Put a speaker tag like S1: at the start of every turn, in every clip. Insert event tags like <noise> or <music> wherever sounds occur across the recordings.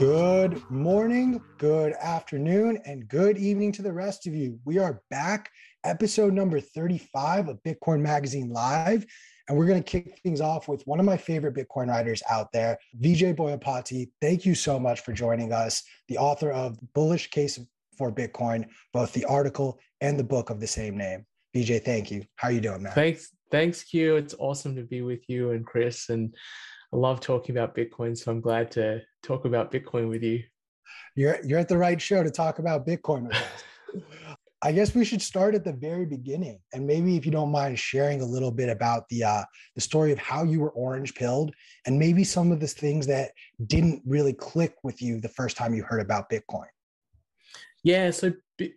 S1: Good morning, good afternoon, and good evening to the rest of you. We are back, episode number 35 of Bitcoin Magazine Live. And we're going to kick things off with one of my favorite Bitcoin writers out there, Vijay Boyapati. Thank you so much for joining us, the author of Bullish Case for Bitcoin, both the article and the book of the same name. Vijay, thank you. How are you doing, man?
S2: Thanks. Thanks, Q. It's awesome to be with you and Chris. And I love talking about Bitcoin. So I'm glad to talk about Bitcoin with you.
S1: You're you're at the right show to talk about Bitcoin with us. <laughs> I guess we should start at the very beginning, and maybe if you don't mind sharing a little bit about the uh, the story of how you were orange pilled, and maybe some of the things that didn't really click with you the first time you heard about Bitcoin.
S2: Yeah, so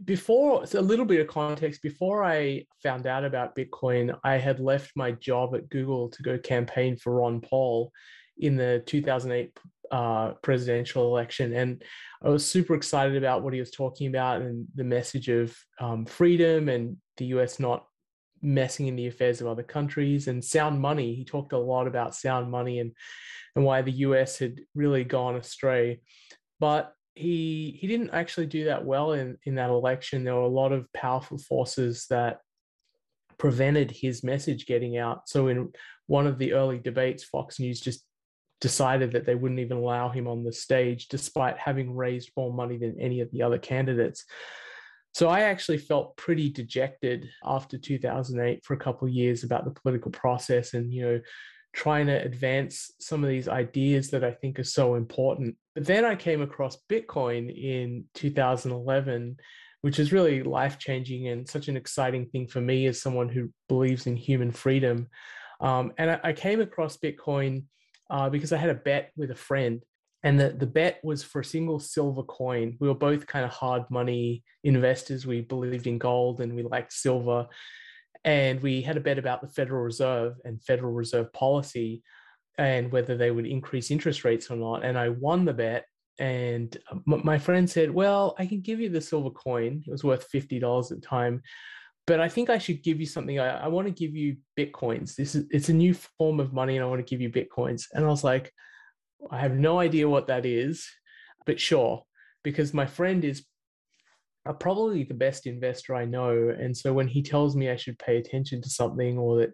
S2: before so a little bit of context, before I found out about Bitcoin, I had left my job at Google to go campaign for Ron Paul in the 2008 uh, presidential election. And I was super excited about what he was talking about and the message of um, freedom and the US not messing in the affairs of other countries and sound money. He talked a lot about sound money and, and why the US had really gone astray. But he he didn't actually do that well in, in that election. There were a lot of powerful forces that prevented his message getting out. So in one of the early debates, Fox News just decided that they wouldn't even allow him on the stage, despite having raised more money than any of the other candidates. So I actually felt pretty dejected after 2008 for a couple of years about the political process and, you know, trying to advance some of these ideas that I think are so important. But then I came across Bitcoin in 2011, which is really life changing and such an exciting thing for me as someone who believes in human freedom. Um, and I, I, came across Bitcoin uh, because I had a bet with a friend. And the, the bet was for a single silver coin. We were both kind of hard money investors. We believed in gold and we liked silver. And we had a bet about the Federal Reserve and Federal Reserve policy and whether they would increase interest rates or not. And I won the bet. And um, my friend said, Well, I can give you the silver coin. It was worth $50 at the time but I think I should give you something. I, I want to give you bitcoins. This is it's a new form of money, and I want to give you bitcoins. And I was like, I have no idea what that is, but sure, because my friend is probably the best investor I know. And so when he tells me I should pay attention to something or that,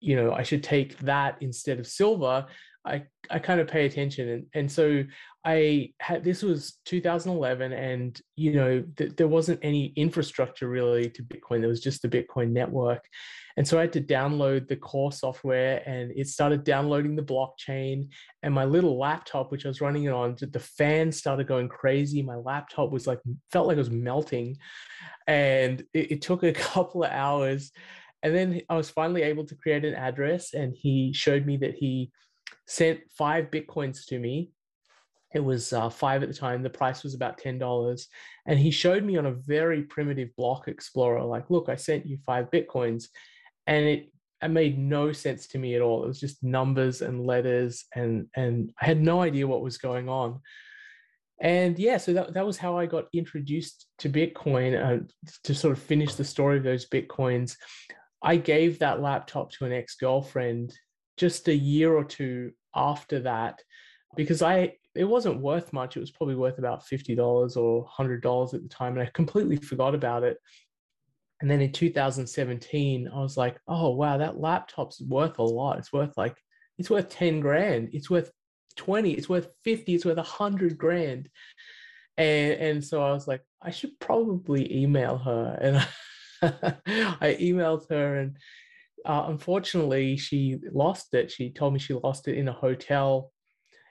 S2: you know, I should take that instead of silver, I, I kind of pay attention. And, and so I had this was 2011, and you know th- there wasn't any infrastructure really to Bitcoin. There was just the Bitcoin network, and so I had to download the core software, and it started downloading the blockchain. And my little laptop, which I was running it on, the fan started going crazy. My laptop was like felt like it was melting, and it, it took a <laughs> couple of hours. And then I was finally able to create an address, and he showed me that he sent five bitcoins to me it was uh, five at the time. The price was about $10. And he showed me on a very primitive block explorer, like, look, I sent you five Bitcoins. And it, it made no sense to me at all. It was just numbers and letters, and, and I had no idea what was going on. And yeah, so that, that was how I got introduced to Bitcoin. Uh, to sort of finish the story of those Bitcoins, I gave that laptop to an ex girlfriend just a year or two after that because I it wasn't worth much. It was probably worth about fifty dollars or hundred dollars at the time, and I completely forgot about it. And then in 2017, I was like, "Oh wow, that laptop's worth a lot. It's worth like it's worth 10 grand. It's worth 20. It's worth 50. It's worth 100 grand." And and so I was like, I should probably email her, and <laughs> I emailed her and. Uh, unfortunately, she lost it. She told me she lost it in a hotel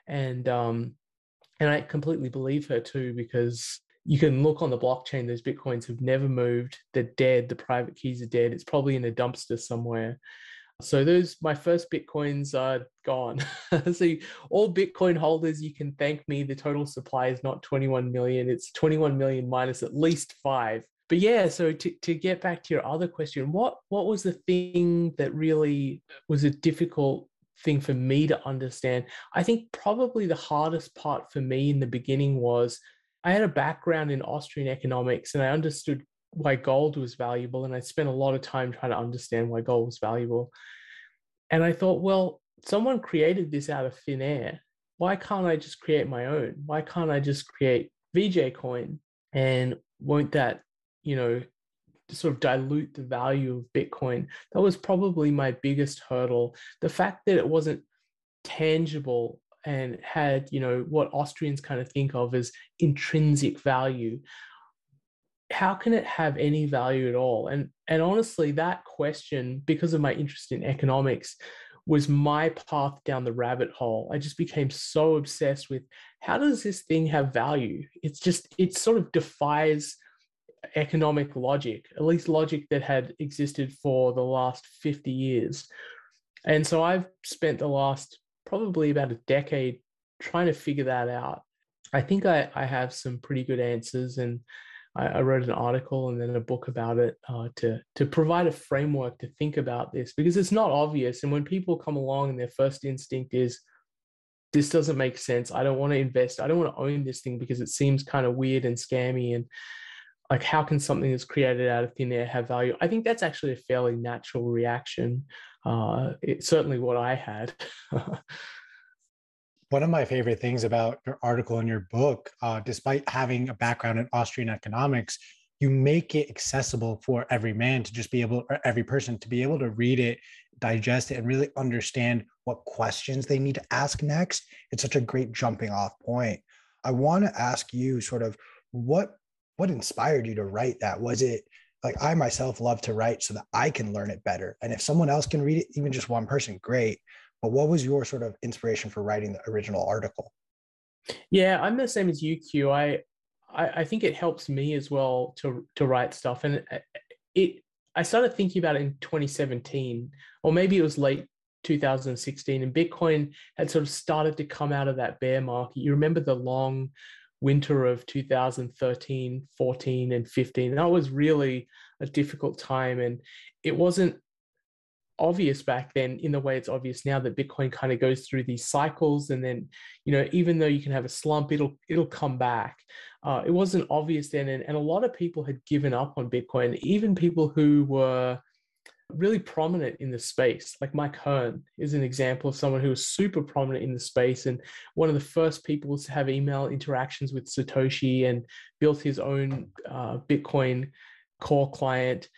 S2: and um, and I completely believe her too because you can look on the blockchain; those bitcoins have never moved. They're dead. The private keys are dead. It's probably in a dumpster somewhere. So those my first bitcoins are gone. <laughs> so all Bitcoin holders, you can thank me. The total supply is not 21 million; it's 21 million minus at least five. But yeah, so to, to get back to your other question, what what was the thing that really was a difficult thing for me to understand. I think probably the hardest part for me in the beginning was I had a background in Austrian economics and I understood why gold was valuable. And I spent a lot of time trying to understand why gold was valuable. And I thought, well, someone created this out of thin air. Why can't I just create my own? Why can't I just create VJ coin? And won't that, you know, sort of dilute the value of Bitcoin? That was probably my biggest hurdle. The fact that it wasn't tangible and had, you know, what Austrians kind of think of as intrinsic value. How can it have any value at all? And and honestly, that question, because of my interest in economics, was my path down the rabbit hole. I just became so obsessed with how does this thing have value? It's just, it sort of defies economic logic, at least logic that had existed for the last 50 years. And so I've spent the last probably about a decade trying to figure that out. I think I, I have some pretty good answers and I, I wrote an article and then a book about it uh, to to provide a framework to think about this because it's not obvious. And when people come along and their first instinct is, this doesn't make sense. I don't want to invest. I don't want to own this thing because it seems kind of weird and scammy. And like, how can something that's created out of thin air have value? I think that's actually a fairly natural reaction. Uh, it's certainly what I had. <laughs>
S1: one of my favorite things about your article in your book, uh, despite having a background in Austrian economics, you make it accessible for every man to just be able, or every person to be able to read it, digest it, and really understand what questions they need to ask next. It's such a great jumping off point. I want to ask you sort of what what inspired you to write that? Was it like I myself love to write so that I can learn it better? And if someone else can read it, even just one person, great. But what was your sort of inspiration for writing the original article?
S2: Yeah, I'm the same as you, Q. I, I, I think it helps me as well to to write stuff, and uh, it. I started thinking about it in 2017, or maybe it was late 2016, and Bitcoin had sort of started to come out of that bear market. You remember the long winter of 2013, 14, and 15. That was really a difficult time, and it wasn't obvious back then in the way it's obvious now that bitcoin kind of goes through these cycles and then you know even though you can have a slump it'll it'll come back uh, it wasn't obvious then and, and a lot of people had given up on bitcoin even people who were really prominent in the space like mike hearn is an example of someone who was super prominent in the space and one of the first people to have email interactions with satoshi and built his own uh, bitcoin core client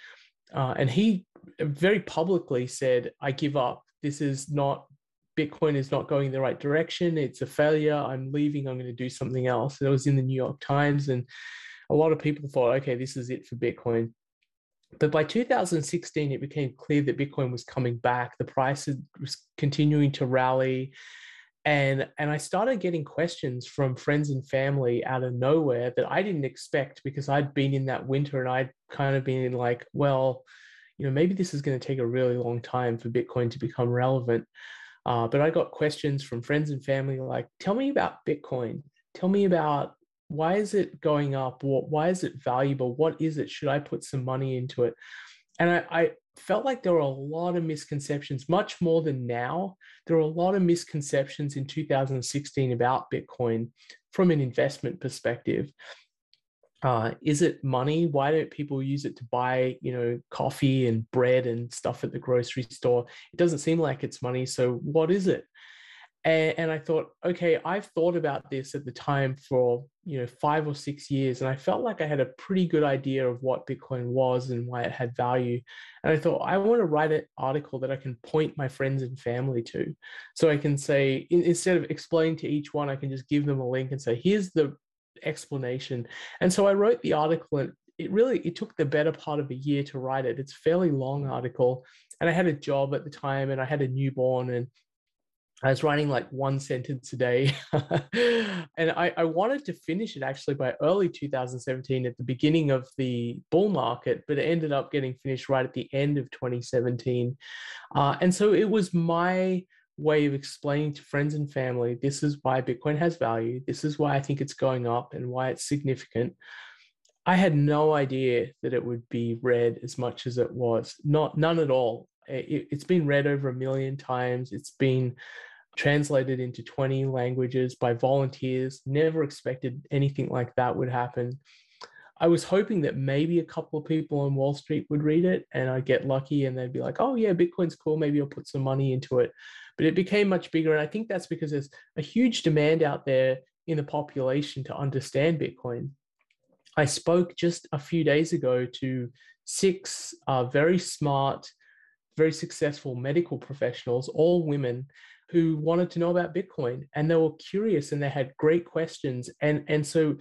S2: uh, and he very publicly said, I give up. This is not, Bitcoin is not going the right direction. It's a failure. I'm leaving. I'm going to do something else. And it was in the New York Times. And a lot of people thought, okay, this is it for Bitcoin. But by 2016, it became clear that Bitcoin was coming back. The price was continuing to rally. And, and I started getting questions from friends and family out of nowhere that I didn't expect because I'd been in that winter and I'd kind of been like, well, you know, maybe this is going to take a really long time for Bitcoin to become relevant. Uh, but I got questions from friends and family like, tell me about Bitcoin. Tell me about why is it going up? What why is it valuable? What is it? Should I put some money into it? And I, I felt like there were a lot of misconceptions, much more than now. There were a lot of misconceptions in 2016 about Bitcoin from an investment perspective uh, is it money? Why don't people use it to buy, you know, coffee and bread and stuff at the grocery store? It doesn't seem like it's money. So what is it? And, and I thought, okay, I've thought about this at the time for you know five or six years, and I felt like I had a pretty good idea of what Bitcoin was and why it had value. And I thought I want to write an article that I can point my friends and family to, so I can say instead of explaining to each one, I can just give them a link and say, here's the explanation. And so I wrote the article and it really it took the better part of a year to write it. It's a fairly long article. And I had a job at the time and I had a newborn and I was writing like one sentence a day. <laughs> and I, I, wanted to finish it actually by early 2017 at the beginning of the bull market, but it ended up getting finished right at the end of 2017. Uh, and so it was my way of explaining to friends and family this is why Bitcoin has value, this is why I think it's going up and why it's significant. I had no idea that it would be read as much as it was. Not none at all. It, has been read over a million times. It's been translated into 20 languages by volunteers. Never expected anything like that would happen. I was hoping that maybe a couple of people on Wall Street would read it and I'd get lucky and they'd be like, oh, yeah, Bitcoin's cool. Maybe I'll put some money into it. But it became much bigger. And I think that's because there's a huge demand out there in the population to understand Bitcoin. I spoke just a few days ago to six uh, very smart, very successful medical professionals, all women who wanted to know about Bitcoin and they were curious and they had great questions. And, and so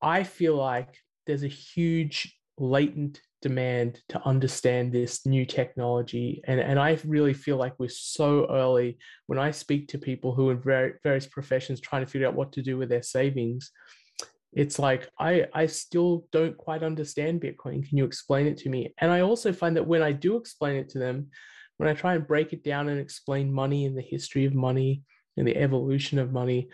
S2: I feel like there's a huge latent demand to understand this new technology. And, and I really feel like we're so early when I speak to people who in various professions trying to figure out what to do with their savings. It's like, I, I still don't quite understand Bitcoin. Can you explain it to me? And I also find that when I do explain it to them, when I try and break it down and explain money and the history of money and the evolution of money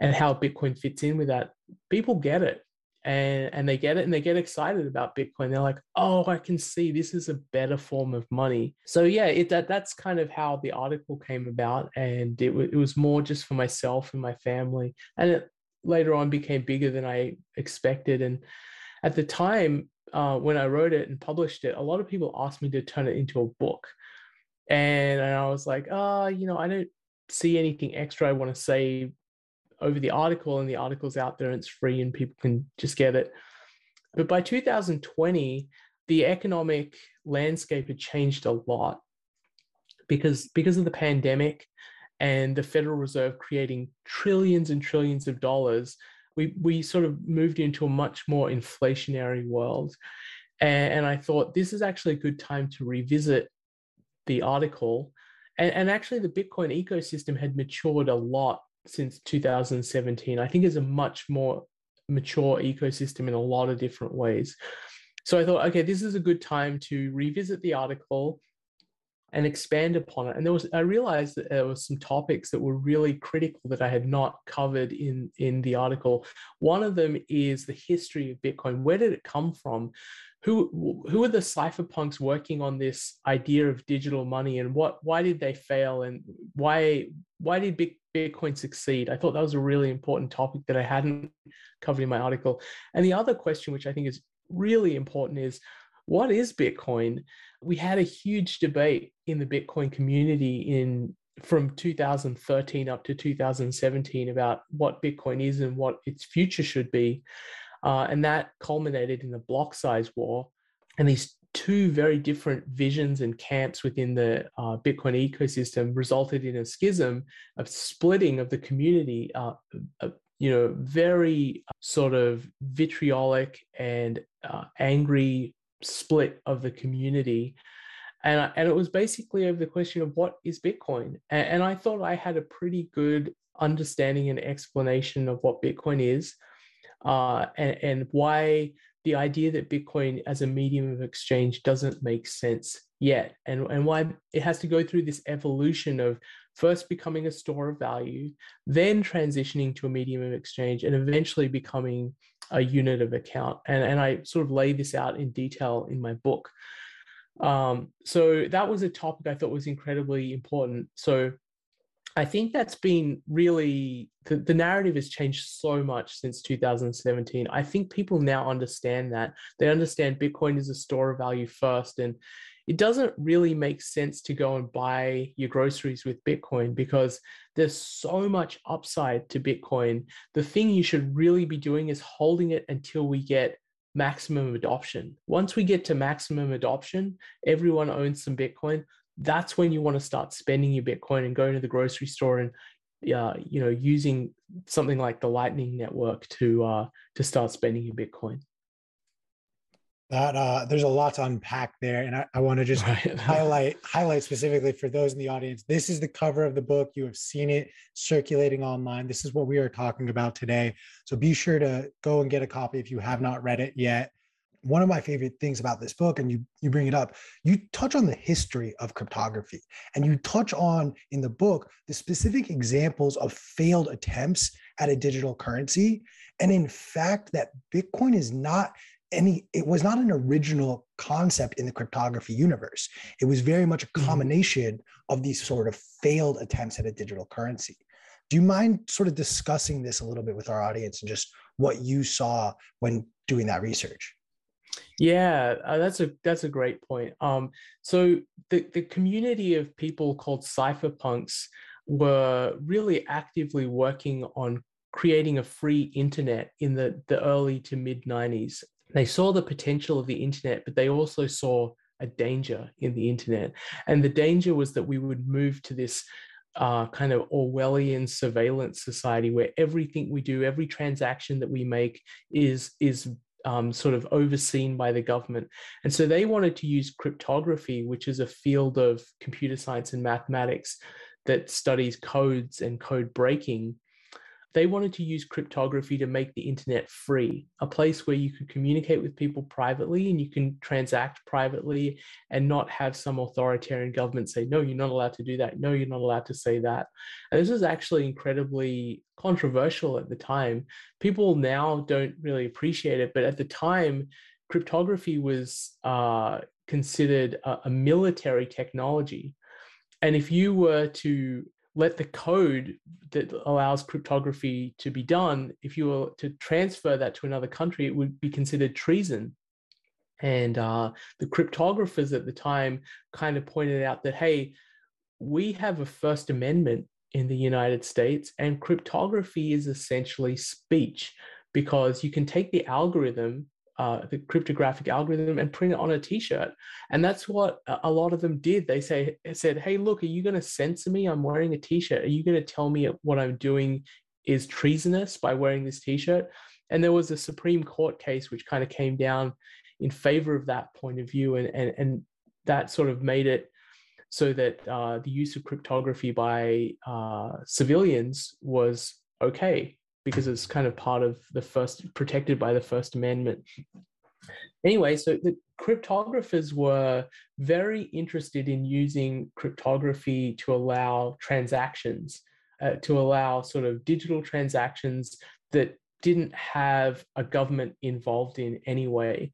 S2: and how Bitcoin fits in with that, people get it. And and they get it and they get excited about bitcoin. They're like oh i can see this is a better form of money. So yeah it that that's kind of how the article came about. And it, w- it was more just for myself and my family. And it later on became bigger than i expected and at the time uh, when i wrote it and published it a lot of people asked me to turn it into a book and, and i was like oh you know i don't see anything extra i want to say over the article and the article's out there and it's free and people can just get it. But by 2020, the economic landscape had changed a lot because because of the pandemic and the Federal Reserve creating trillions and trillions of dollars, we we sort of moved into a much more inflationary world. And, and I thought this is actually a good time to revisit the article. And, and actually, the Bitcoin ecosystem had matured a lot since 2017. I think is a much more mature ecosystem in a lot of different ways. So I thought, okay, this is a good time to revisit the article and expand upon it. And there was I realized that there were some topics that were really critical that I had not covered in in the article. One of them is the history of Bitcoin. Where did it come from? Who who are the cypherpunks working on this idea of digital money and what why did they fail and why why did Bitcoin succeed? I thought that was a really important topic that I hadn't covered in my article. And the other question, which I think is really important, is what is Bitcoin? We had a huge debate in the Bitcoin community in from 2013 up to 2017 about what Bitcoin is and what its future should be. Uh, and that culminated in the block size war. And these two very different visions and camps within the uh, Bitcoin ecosystem resulted in a schism, a splitting of the community, uh, a, you know, very sort of vitriolic and uh, angry split of the community. And, and it was basically over the question of what is Bitcoin. And, and I thought I had a pretty good understanding and explanation of what Bitcoin is uh, and, and why the idea that Bitcoin as a medium of exchange doesn't make sense yet, and, and why it has to go through this evolution of first becoming a store of value, then transitioning to a medium of exchange, and eventually becoming a unit of account. And, and I sort of lay this out in detail in my book. Um, so that was a topic I thought was incredibly important. So I think that's been really the, the narrative has changed so much since 2017. I think people now understand that. They understand Bitcoin is a store of value first. And it doesn't really make sense to go and buy your groceries with Bitcoin because there's so much upside to Bitcoin. The thing you should really be doing is holding it until we get maximum adoption. Once we get to maximum adoption, everyone owns some Bitcoin that's when you want to start spending your Bitcoin and going to the grocery store and uh, you know using something like the Lightning Network to uh, to start spending your Bitcoin.
S1: That uh, there's a lot to unpack there, and I, I want to just <laughs> right. highlight highlight specifically for those in the audience. This is the cover of the book. You have seen it circulating online. This is what we are talking about today. So be sure to go and get a copy if you have not read it yet one of my favorite things about this book, and you you bring it up, you touch on the history of cryptography, and you touch on in the book the specific examples of failed attempts at a digital currency, and in fact that Bitcoin is not any it was not an original concept in the cryptography universe it was very much a mm-hmm. combination of these sort of failed attempts at a digital currency do you mind sort of discussing this a little bit with our audience and just what you saw when doing that research.
S2: Yeah, uh, that's a that's a great point. Um, so the the community of people called cypherpunks were really actively working on creating a free internet in the the early to mid 90s. They saw the potential of the internet, but they also saw a danger in the internet, and the danger was that we would move to this uh, kind of Orwellian surveillance society where everything we do, every transaction that we make is is um, sort of overseen by the government. And so they wanted to use cryptography, which is a field of computer science and mathematics that studies codes and code breaking, they wanted to use cryptography to make the internet free, a place where you could communicate with people privately and you can transact privately and not have some authoritarian government say, no, you're not allowed to do that. No, you're not allowed to say that. And this was actually incredibly controversial at the time. People now don't really appreciate it, but at the time, cryptography was uh, considered a, a military technology. And if you were to let the code that allows cryptography to be done, if you were to transfer that to another country, it would be considered treason. And uh, the cryptographers at the time kind of pointed out that, hey, we have a First Amendment in the United States, and cryptography is essentially speech because you can take the algorithm uh, the cryptographic algorithm and print it on a t-shirt. And that's what a lot of them did. They say said hey look are you going to censor me? I'm wearing a t-shirt. Are you going to tell me what i'm doing is treasonous by wearing this t-shirt? And there was a supreme court case which kind of came down in favor of that point of view and and, and that sort of made it so that uh, the use of cryptography by uh, civilians was okay because it's kind of part of the first protected by the First Amendment. Anyway, so the cryptographers were very interested in using cryptography to allow transactions, uh, to allow sort of digital transactions that didn't have a government involved in any way.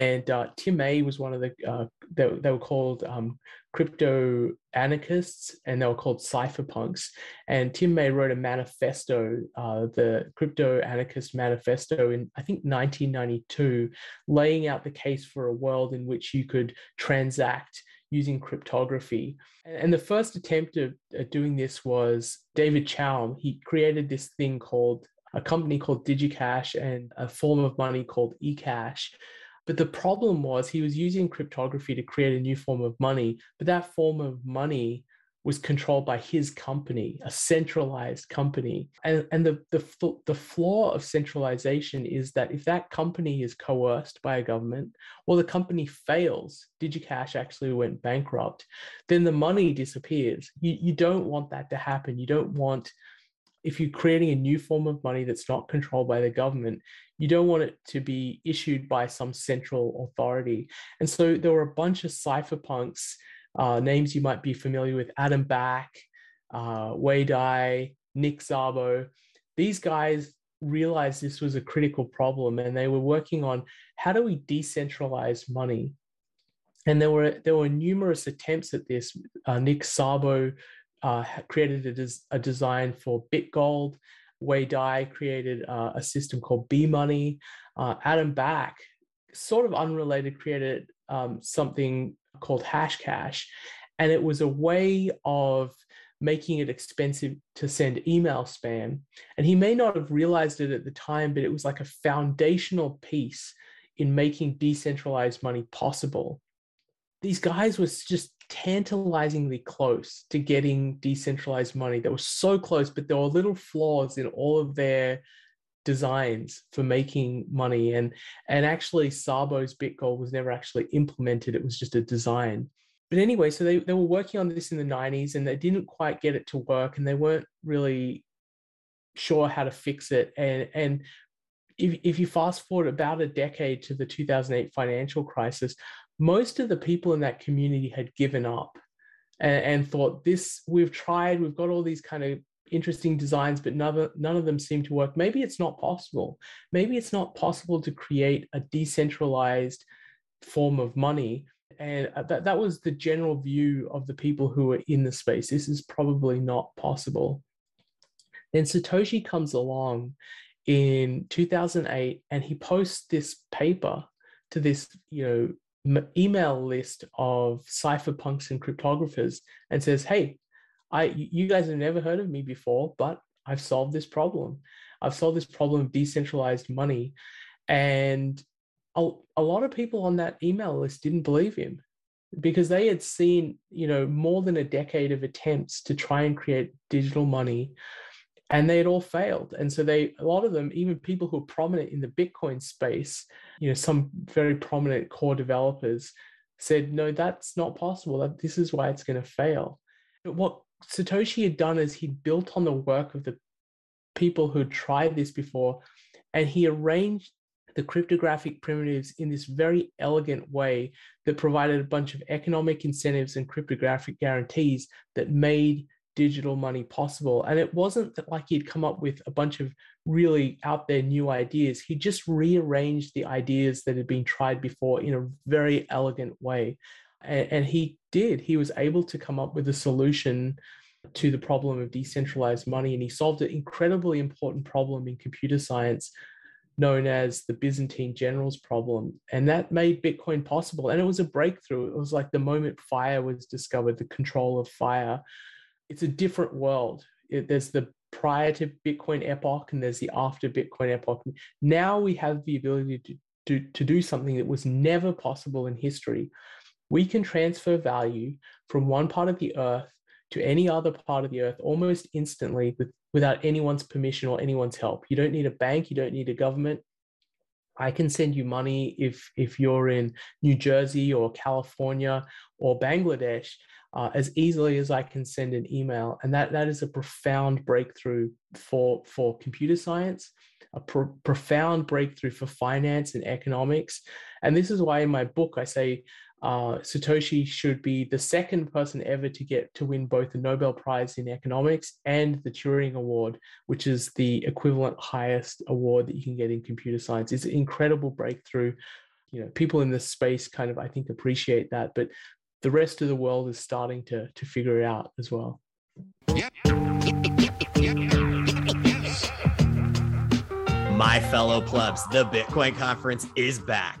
S2: And uh, Tim May was one of the, uh, they, they were called um, crypto anarchists and they were called cypherpunks. And Tim May wrote a manifesto, uh, the Crypto Anarchist Manifesto in, I think, 1992, laying out the case for a world in which you could transact using cryptography. And the first attempt of, of doing this was David Chaum. He created this thing called a company called DigiCash and a form of money called eCash but the problem was he was using cryptography to create a new form of money, but that form of money was controlled by his company, a centralized company. And, and the, the, the flaw of centralization is that if that company is coerced by a government or the company fails, DigiCash actually went bankrupt, then the money disappears. You, you don't want that to happen. You don't want if you're creating a new form of money that's not controlled by the government, you don't want it to be issued by some central authority. And so there were a bunch of cypherpunks, uh, names you might be familiar with Adam Back, uh, Wei Dai, Nick Szabo. These guys realized this was a critical problem and they were working on how do we decentralize money? And there were there were numerous attempts at this. Uh, Nick Szabo uh, created a, des- a, design for BitGold. Wei Dai created uh, a system called B Money. Uh, Adam Back, sort of unrelated, created um, something called Hashcash. And it was a way of making it expensive to send email spam. And he may not have realized it at the time, but it was like a foundational piece in making decentralized money possible. These guys were just tantalizingly close to getting decentralized money. They were so close, but there were little flaws in all of their designs for making money. And and actually Szabo's BitGold was never actually implemented. It was just a design. But anyway, so they, they were working on this in the 90s and they didn't quite get it to work and they weren't really sure how to fix it. And and if, if you fast forward about a decade to the 2008 financial crisis, most of the people in that community had given up and, and thought this we've tried we've got all these kind of interesting designs but none of, none of them seem to work. Maybe it's not possible. Maybe it's not possible to create a decentralized form of money. And uh, that, that was the general view of the people who were in the space. This is probably not possible. Then satoshi comes along in 2008 and he posts this paper to this you know email list of cypherpunks and cryptographers and says hey i you guys have never heard of me before but i've solved this problem. I've solved this problem of decentralized money. And a, a lot of people on that email list didn't believe him because they had seen you know more than a decade of attempts to try and create digital money and they had all failed. And so they a lot of them even people who are prominent in the bitcoin space you know some very prominent core developers said no that's not possible. That this is why it's going to fail. But what satoshi had done is he built on the work of the people who tried this before and he arranged the cryptographic primitives in this very elegant way that provided a bunch of economic incentives and cryptographic guarantees that made digital money possible. And it wasn't that like he'd come up with a bunch of really out there new ideas. He just rearranged the ideas that had been tried before in a very elegant way. And, and he did. He was able to come up with a solution to the problem of decentralized money. And he solved an incredibly important problem in computer science known as the Byzantine generals problem. And that made Bitcoin possible. And it was a breakthrough. It was like the moment fire was discovered, the control of fire it's a different world. It, there's the prior to Bitcoin epoch and there's the after Bitcoin epoch. Now we have the ability to, to, to do something that was never possible in history. We can transfer value from one part of the earth to any other part of the earth almost instantly with, without anyone's permission or anyone's help. You don't need a bank, you don't need a government. I can send you money if if you're in New Jersey or California or Bangladesh uh, as easily as I can send an email. And that, that is a profound breakthrough for, for computer science, a pro- profound breakthrough for finance and economics. And this is why in my book I say uh, Satoshi should be the second person ever to get to win both the Nobel Prize in economics and the Turing Award, which is the equivalent highest award that you can get in computer science. It's an incredible breakthrough. You know, people in this space kind of, I think, appreciate that, but the rest of the world is starting to to figure it out as well.
S3: My fellow plebs, the Bitcoin conference is back.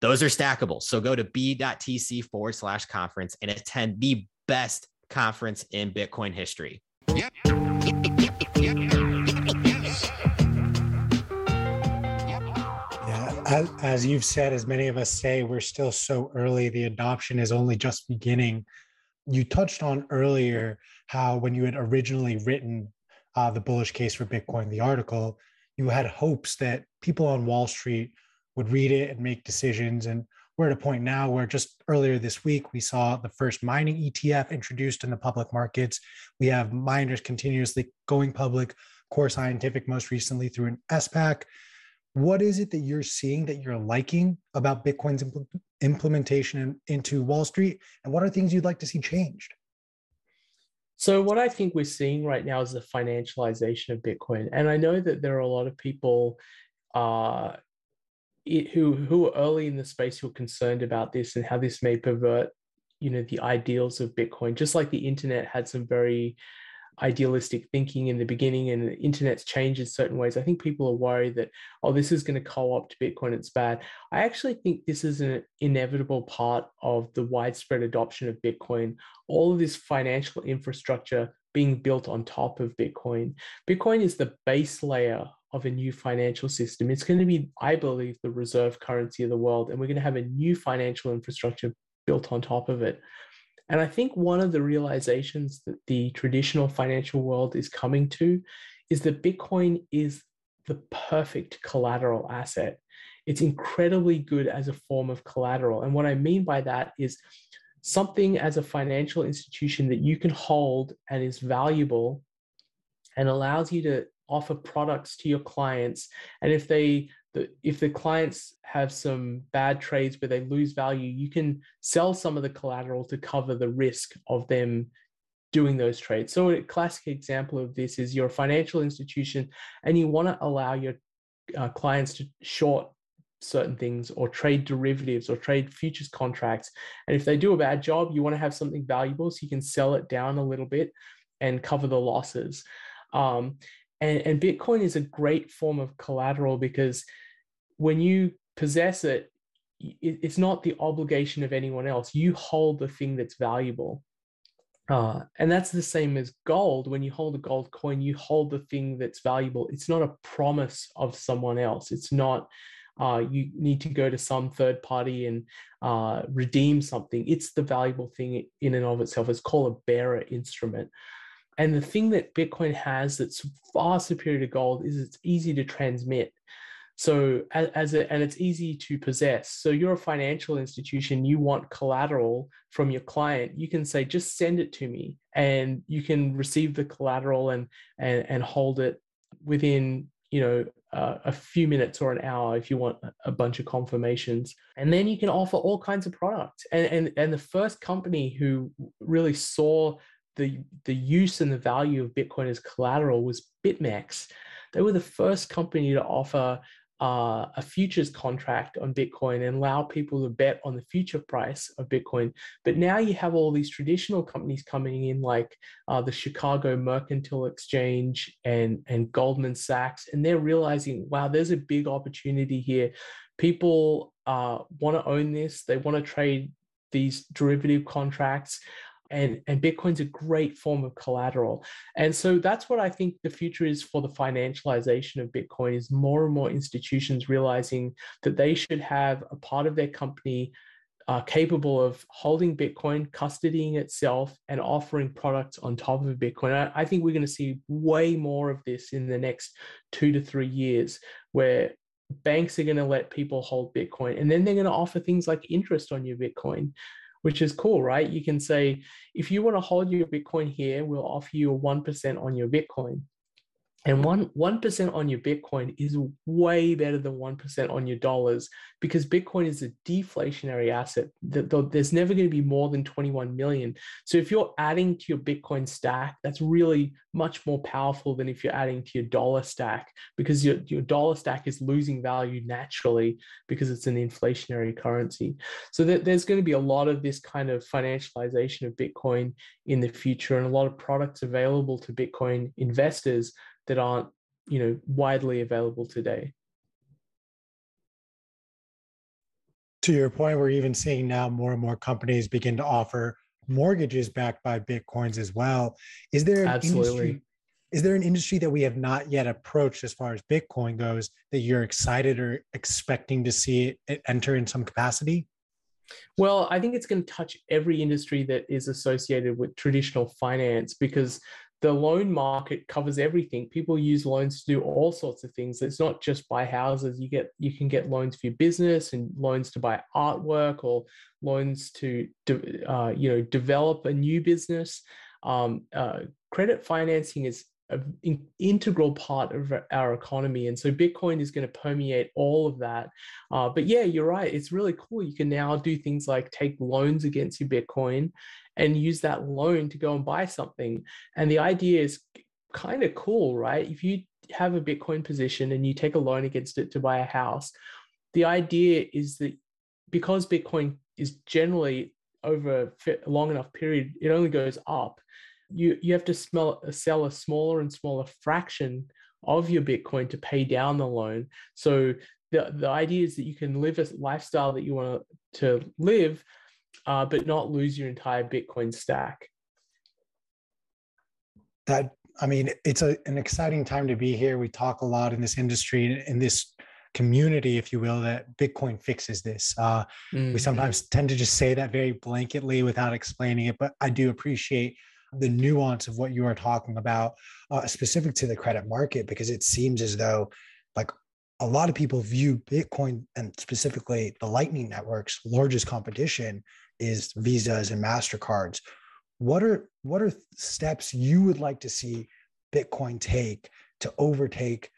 S3: Those are stackable. So go to b.tc forward slash conference and attend the best conference in Bitcoin history. Yep.
S1: Yeah, as, you've said, as many of us say, we're still so early. The adoption is only just beginning. You touched on earlier how when you had originally written uh, the bullish case for Bitcoin, the article, you had hopes that people on Wall Street would read it and make decisions. And we're at a point now where just earlier this week, we saw the first mining ETF introduced in the public markets. We have miners continuously going public, Core Scientific most recently through an SPAC. What is it that you're seeing that you're liking about Bitcoin's impl- implementation into Wall Street? And what are things you'd like to see changed?
S2: So, what I think we're seeing right now is the financialization of Bitcoin. And I know that there are a lot of people uh, who who are early in the space who are concerned about this and how this may pervert you know the ideals of bitcoin. Just like the internet had some very idealistic thinking in the beginning and the internet's changed in certain ways i think people are worried that oh this is going to co-opt bitcoin it's bad. I actually think this is an inevitable part of the widespread adoption of bitcoin all of this financial infrastructure being built on top of bitcoin. Bitcoin is the base layer of a new financial system. It's going to be, I believe, the reserve currency of the world, and we're going to have a new financial infrastructure built on top of it. And I think one of the realizations that the traditional financial world is coming to is that Bitcoin is the perfect collateral asset. It's incredibly good as a form of collateral. And what I mean by that is something as a financial institution that you can hold and is valuable and allows you to offer products to your clients. And if they the, if the clients have some bad trades where they lose value, you can sell some of the collateral to cover the risk of them doing those trades. So a classic example of this is you're a financial institution and you want to allow your uh, clients to short certain things or trade derivatives or trade futures contracts. And if they do a bad job, you want to have something valuable so you can sell it down a little bit and cover the losses. Um, and, and Bitcoin is a great form of collateral because when you possess it, it's not the obligation of anyone else. You hold the thing that's valuable. Uh, and that's the same as gold. When you hold a gold coin, you hold the thing that's valuable. It's not a promise of someone else. It's not uh, you need to go to some third party and uh, redeem something. It's the valuable thing in and of itself. It's called a bearer instrument. And the thing that Bitcoin has that's far superior to gold is it's easy to transmit. So as, a, and it's easy to possess. So you're a financial institution, you want collateral from your client, you can say, just send it to me and you can receive the collateral and and, and hold it within, you know, uh, a few minutes or an hour if you want a bunch of confirmations and then you can offer all kinds of products and and, and the first company who really saw the the use and the value of bitcoin as collateral was bitmex they were the first company to offer uh, a futures contract on Bitcoin and allow people to bet on the future price of Bitcoin. But now you have all these traditional companies coming in, like uh, the Chicago Mercantile Exchange and, and Goldman Sachs, and they're realizing, wow, there's a big opportunity here. People uh, want to own this, they want to trade these derivative contracts and and bitcoin's a great form of collateral. And so that's what i think the future is for the financialization of bitcoin is more and more institutions realizing that they should have a part of their company uh, capable of holding bitcoin custodying itself and offering products on top of bitcoin. I, I think we're going to see way more of this in the next two to three years where banks are going to let people hold bitcoin and then they're going to offer things like interest on your bitcoin which is cool, right? You can say, if you want to hold your Bitcoin here, we'll offer you a 1% on your Bitcoin. And one one percent on your Bitcoin is way better than one percent on your dollars because Bitcoin is a deflationary asset. There's never going to be more than 21 million. So if you're adding to your Bitcoin stack, that's really much more powerful than if you're adding to your dollar stack because your, your dollar stack is losing value naturally because it's an inflationary currency. So there's going to be a lot of this kind of financialization of Bitcoin in the future and a lot of products available to Bitcoin investors that aren't you know widely available today.
S1: To your point we're even seeing now more and more companies begin to offer mortgages backed by bitcoins as well. Is there an Absolutely. industry is there an industry that we have not yet approached as far as bitcoin goes that you're excited or expecting to see it enter in some capacity?
S2: Well, I think it's going to touch every industry that is associated with traditional finance because the loan market covers everything. People use loans to do all sorts of things. It's not just buy houses. You get you can get loans for your business and loans to buy artwork or loans to uh, you know develop a new business. Um, uh, credit financing is an integral part of our economy. And so Bitcoin is going to permeate all of that. Uh, but yeah, you're right. It's really cool. You can now do things like take loans against your Bitcoin and use that loan to go and buy something. And the idea is kind of cool, right? If you have a Bitcoin position and you take a loan against it to buy a house, the idea is that because Bitcoin is generally over a long enough period, it only goes up. You you have to smell, sell a smaller and smaller fraction of your Bitcoin to pay down the loan. So the, the idea is that you can live a lifestyle that you want to live uh, but not lose your entire Bitcoin stack.
S1: That I mean, it's a, an exciting time to be here. We talk a lot in this industry, in this community, if you will, that Bitcoin fixes this. Uh, mm. We sometimes tend to just say that very blanketly without explaining it, but I do appreciate the nuance of what you are talking about, uh, specific to the credit market, because it seems as though like a lot of people view Bitcoin and specifically the Lightning Network's largest competition is Visas and Mastercards. What are what are steps you would like to see Bitcoin take to overtake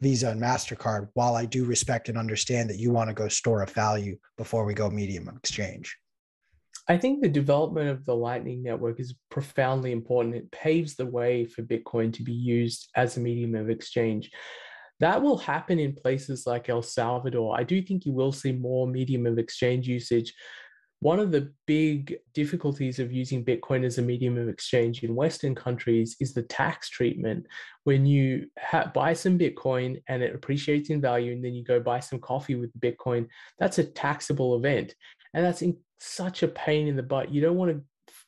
S1: Visa and MasterCard while I do respect and understand that you want to go store of value before we go medium of exchange?
S2: I think the development of the Lightning Network is profoundly important. It paves the way for Bitcoin to be used as a medium of exchange. That will happen in places like El Salvador. I do think you will see more medium of exchange usage one of the big difficulties of using Bitcoin as a medium of exchange in Western countries is the tax treatment. When you ha- buy some Bitcoin and it appreciates in value, and then you go buy some coffee with Bitcoin, that's a taxable event. And that's in such a pain in the butt. You don't want to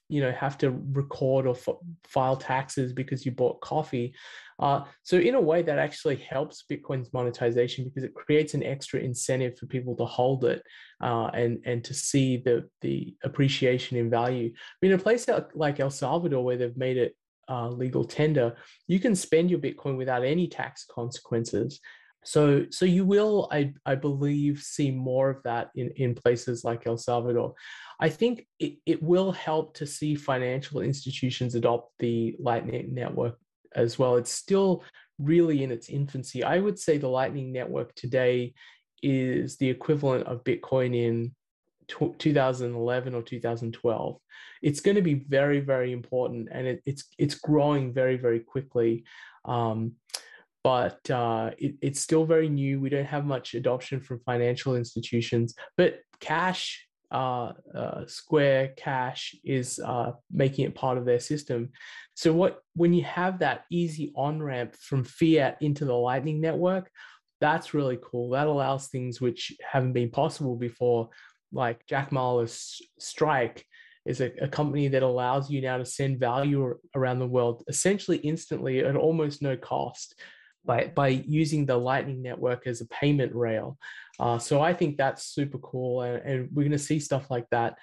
S2: you know have to record or f- file taxes because you bought coffee. Uh, so in a way that actually helps bitcoin's monetization because it creates an extra incentive for people to hold it uh, and and to see the the appreciation in value. Mean, in a place like el salvador where they've made it uh, legal tender you can spend your bitcoin without any tax consequences. So, so you will, I, I believe, see more of that in, in places like El Salvador. I think it, it will help to see financial institutions adopt the Lightning Network as well. It's still really in its infancy. I would say the Lightning Network today is the equivalent of Bitcoin in 2011 or 2012. It's going to be very, very important, and it, it's it's growing very, very quickly. Um, but uh, it, it's still very new. We don't have much adoption from financial institutions, but Cash, uh, uh, Square Cash is uh, making it part of their system. So what when you have that easy on ramp from fiat into the Lightning Network, that's really cool. That allows things which haven't been possible before, like Jack Mallers' Strike is a, a, company that allows you now to send value around the world essentially instantly at almost no cost by, by using the Lightning Network as a payment rail. Uh, so I think that's super cool. And, and we're going to see stuff like that.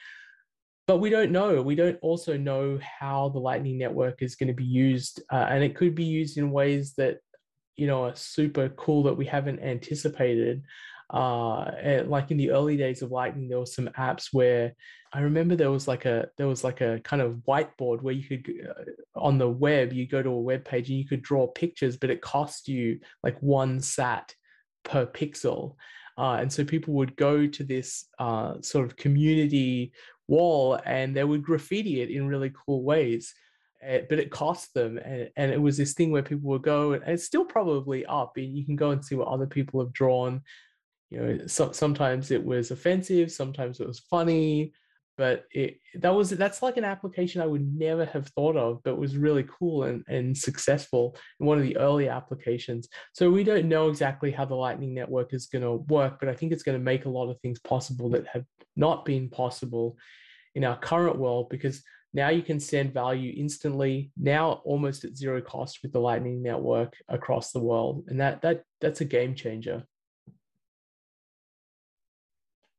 S2: But we don't know. We don't also know how the Lightning Network is going to be used. Uh, and it could be used in ways that, you know, are super cool that we haven't anticipated uh, like in the early days of Lightning, there were some apps where I remember there was like a there was like a kind of whiteboard where you could uh, on the web you go to a web page and you could draw pictures, but it cost you like one sat per pixel. Uh, and so people would go to this uh, sort of community wall and they would graffiti it in really cool ways. Uh, but it cost them, and, and, it was this thing where people would go, and it's still probably up. And you can go and see what other people have drawn you know so, sometimes it was offensive sometimes it was funny but it that was that's like an application i would never have thought of but was really cool and, and successful in one of the early applications. So we don't know exactly how the lightning network is going to work but i think it's going to make a lot of things possible that have not been possible in our current world because now you can send value instantly now almost at zero cost with the lightning network across the world and that that that's a game changer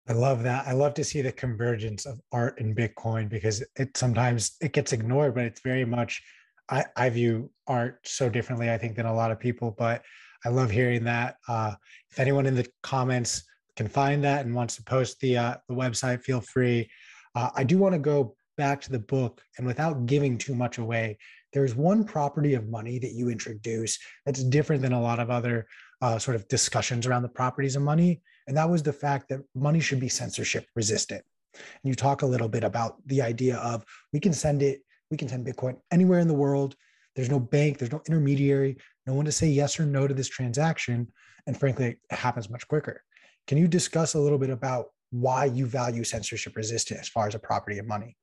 S1: I love that. I love to see the convergence of art and Bitcoin because it sometimes it gets ignored, but it's very much I, I view art so differently, I think, than a lot of people. But I love hearing that. Uh, if anyone in the comments can find that and wants to post the uh, the website, feel free. Uh, I do want to go back to the book, and without giving too much away, there's one property of money that you introduce that's different than a lot of other uh, sort of discussions around the properties of money. And that was the fact that money should be censorship resistant. And you talk a little bit about the idea of we can send it, we can send Bitcoin anywhere in the world. There's no bank, there's no intermediary, no one to say yes or no to this transaction. And frankly, it happens much quicker. Can you discuss a little bit about why you value censorship resistant as far as a property of money?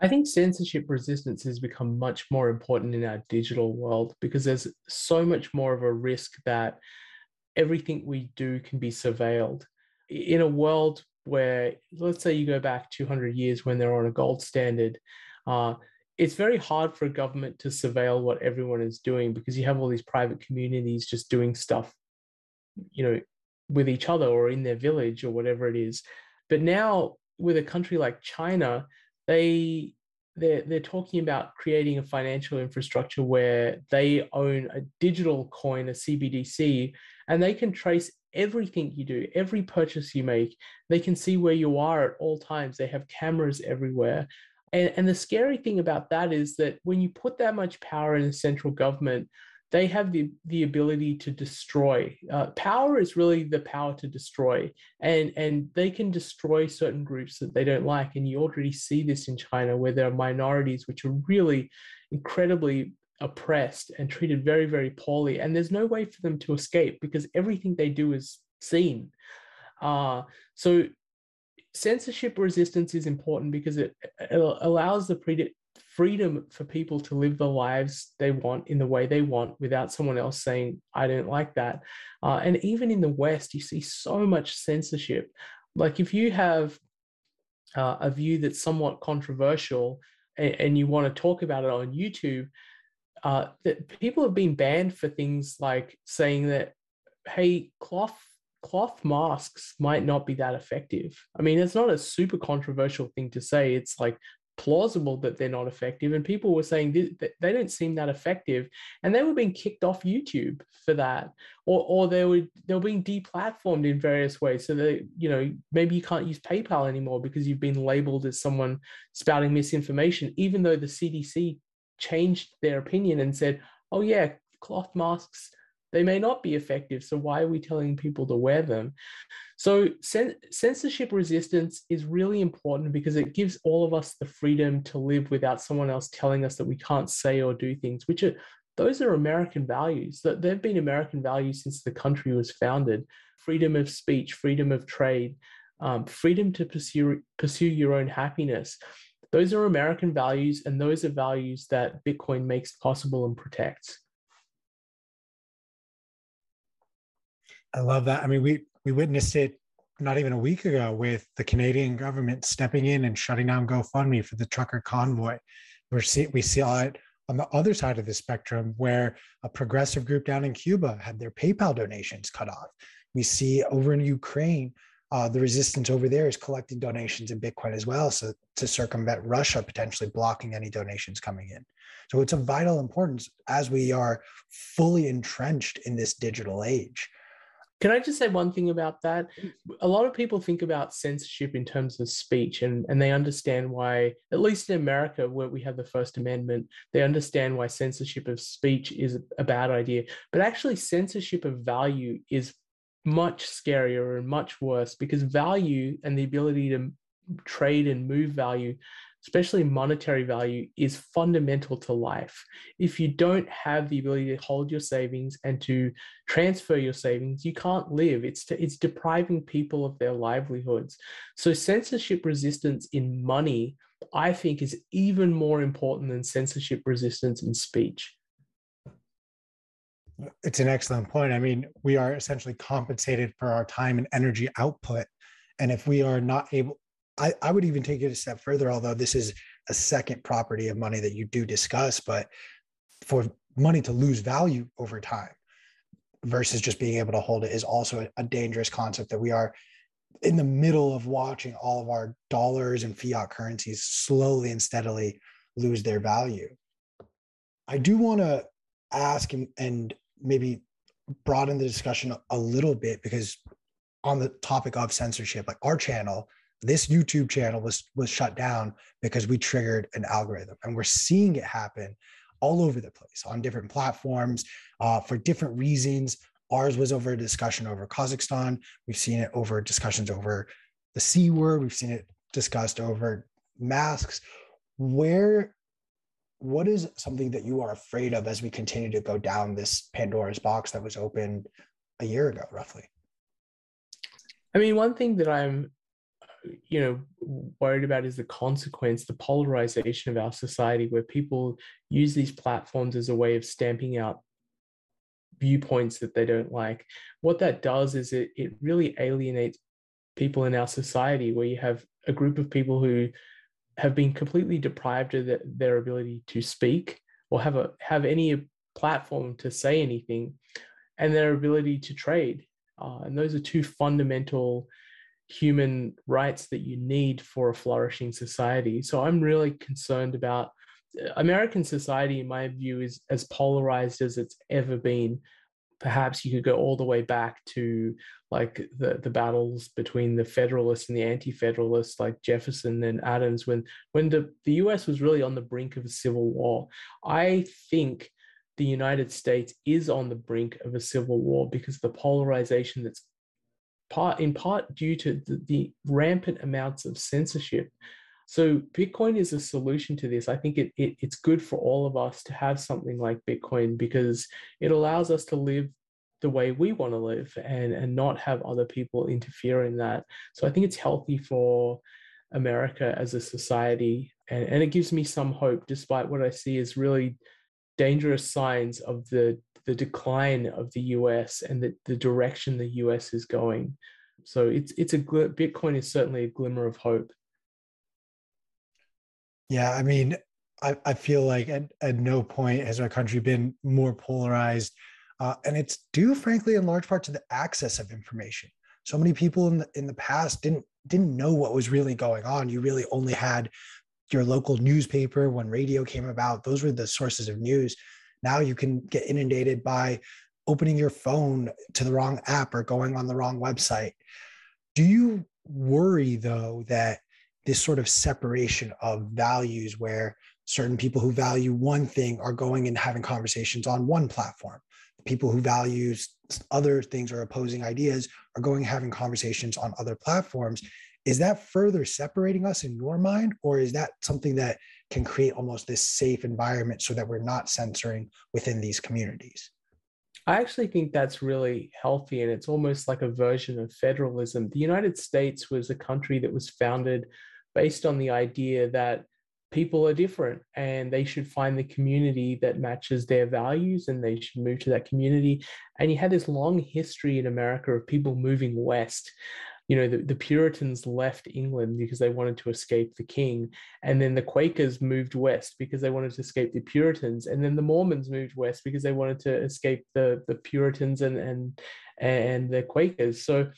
S2: I think censorship resistance has become much more important in our digital world because there's so much more of a risk that everything we do can be surveilled. In a world where, let's say, you go back 200 years when they're on a gold standard, uh, it's very hard for a government to surveil what everyone is doing because you have all these private communities just doing stuff, you know, with each other or in their village or whatever it is. But now with a country like China, they they're, they're talking about creating a financial infrastructure where they own a digital coin, a CBDC, and they can trace everything you do, every purchase you make. They can see where you are at all times. They have cameras everywhere. And, and the scary thing about that is that when you put that much power in a central government, they have the, the ability to destroy. Uh, power is really the power to destroy, and, and they can destroy certain groups that they don't like. And you already see this in China, where there are minorities which are really incredibly oppressed and treated very, very poorly. And there's no way for them to escape because everything they do is seen. Uh, so censorship resistance is important because it, it allows the pre- freedom for people to live the lives they want in the way they want without someone else saying, I don't like that. Uh, and even in the West, you see so much censorship. Like if you have uh, a view that's somewhat controversial and, and, you want to talk about it on YouTube, uh, that people have been banned for things like saying that, hey, cloth cloth masks might not be that effective. I mean, it's not a super controversial thing to say. It's like plausible that they're not effective and people were saying they, they don't seem that effective and they were being kicked off youtube for that or, or they were they were being deplatformed in various ways so that you know maybe you can't use paypal anymore because you've been labeled as someone spouting misinformation even though the cdc changed their opinion and said oh yeah cloth masks they may not be effective. So why are we telling people to wear them? So censorship resistance is really important because it gives all of us the freedom to live without someone else telling us that we can't say or do things, which are those are American values. That they've been American values since the country was founded. Freedom of speech, freedom of trade, um, freedom to pursue pursue your own happiness. Those are American values, and those are values that Bitcoin makes possible and protects.
S1: I love that. I mean, we we witnessed it not even a week ago with the Canadian government stepping in and shutting down GoFundMe for the trucker convoy. We're see, we saw it on the other side of the spectrum where a progressive group down in Cuba had their PayPal donations cut off. We see over in Ukraine, uh, the resistance over there is collecting donations in Bitcoin as well. So to circumvent Russia potentially blocking any donations coming in. So it's of vital importance as we are fully entrenched in this digital age.
S2: Can I just say one thing about that? A lot of people think about censorship in terms of speech, and, and they understand why, at least in America, where we have the First Amendment, they understand why censorship of speech is a bad idea. But actually, censorship of value is much scarier and much worse because value and the ability to trade and move value especially monetary value, is fundamental to life. If you don't have the ability to hold your savings and to transfer your savings, you can't live. It's, to, it's depriving people of their livelihoods. So, censorship resistance in money, I think, is even more important than censorship resistance in speech.
S1: It's an excellent point. I mean, we are essentially compensated for our time and energy output. And if we are not able, I, I would even take it a step further, although this is a second property of money that you do discuss, but for money to lose value over time versus just being able to hold it is also a, dangerous concept that we are in the middle of watching all of our dollars and fiat currencies slowly and steadily lose their value. I do want to ask and, and maybe broaden the discussion a little bit because on the topic of censorship, like our channel this YouTube channel was was shut down because we triggered an algorithm, and we're seeing it happen all over the place on different platforms uh, for different reasons. Ours was over a discussion over Kazakhstan. We've seen it over discussions over the C word. We've seen it discussed over masks. Where, what is something that you are afraid of as we continue to go down this Pandora's box that was opened a year ago, roughly?
S2: I mean, one thing that I'm you know worried about is the consequence the polarization of our society where people use these platforms as a way of stamping out viewpoints that they don't like what that does is it, it really alienates people in our society where you have a group of people who have been completely deprived of the, their ability to speak or have a have any platform to say anything and their ability to trade Uh, and those are two fundamental human rights that you need for a flourishing society. So I'm really concerned about uh, American society, in my view, is as polarized as it's ever been. Perhaps you could go all the way back to like the, the battles between the Federalists and the Anti-Federalists, like Jefferson and Adams, when when the, the US was really on the brink of a civil war. I think the United States is on the brink of a civil war because the polarization that's part in part due to the, the rampant amounts of censorship. So Bitcoin is a solution to this. I think it, it, it's good for all of us to have something like Bitcoin because it allows us to live the way we want to live and, and not have other people interfere in that. So I think it's healthy for America as a society. And, and it gives me some hope, despite what I see as really dangerous signs of the the decline of the US and the, the direction the US is going. So it's it's a Bitcoin is certainly a glimmer of hope.
S1: Yeah, I mean, I, I feel like at, at no point has our country been more polarized. Uh, and it's due, frankly, in large part to the access of information. So many people in the, in the past didn't didn't know what was really going on. You really only had your local newspaper when radio came about. Those were the sources of news. Now you can get inundated by opening your phone to the wrong app or going on the wrong website. Do you worry, though, that this sort of separation of values where certain people who value one thing are going and having conversations on one platform? People who value other things or opposing ideas are going having conversations on other platforms. Is that further separating us in your mind, or is that something that can create almost this safe environment so that we're not censoring within these communities.
S2: I actually think that's really healthy and it's almost like a version of federalism. The United States was a country that was founded based on the idea that people are different and they should find the community that matches their values and they should move to that community. And you had this long history in America of people moving west you know, the, the Puritans left England because they wanted to escape the king. And then the Quakers moved west because they wanted to escape the Puritans. And then the Mormons moved west because they wanted to escape the, the Puritans and, and, and the Quakers. So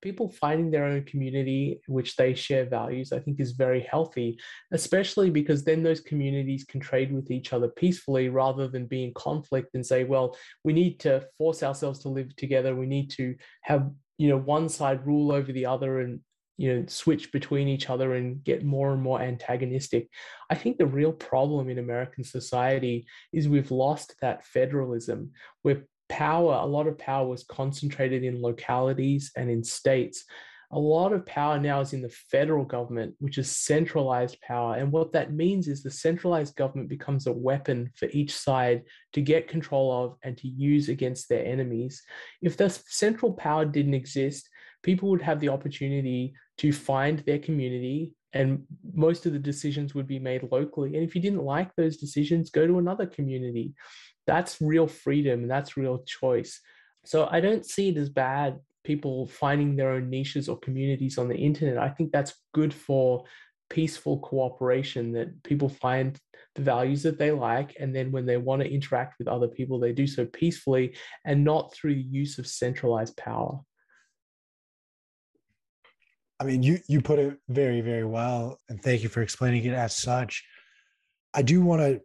S2: people finding their own community which they share values i think is very healthy especially because then those communities can trade with each other peacefully rather than be in conflict and say well we need to force ourselves to live together. We need to have you know one side rule over the other and you know switch between each other and get more and more antagonistic. I think the real problem in american society is we've lost that federalism. Where power a lot of power was concentrated in localities and in states a lot of power now is in the federal government, which is centralized power. And what that means is the centralized government becomes a weapon for each side to get control of and to use against their enemies. If the central power didn't exist, people would have the opportunity to find their community and most of the decisions would be made locally. And if you didn't like those decisions, go to another community. That's real freedom and that's real choice. So I don't see it as bad people finding their own niches or communities on the internet. I think that's good for peaceful cooperation that people find the values that they like and then when they want to interact with other people they do so peacefully and not through the use of centralized power
S1: i mean you you put it very very well and thank you for explaining it as such i do want to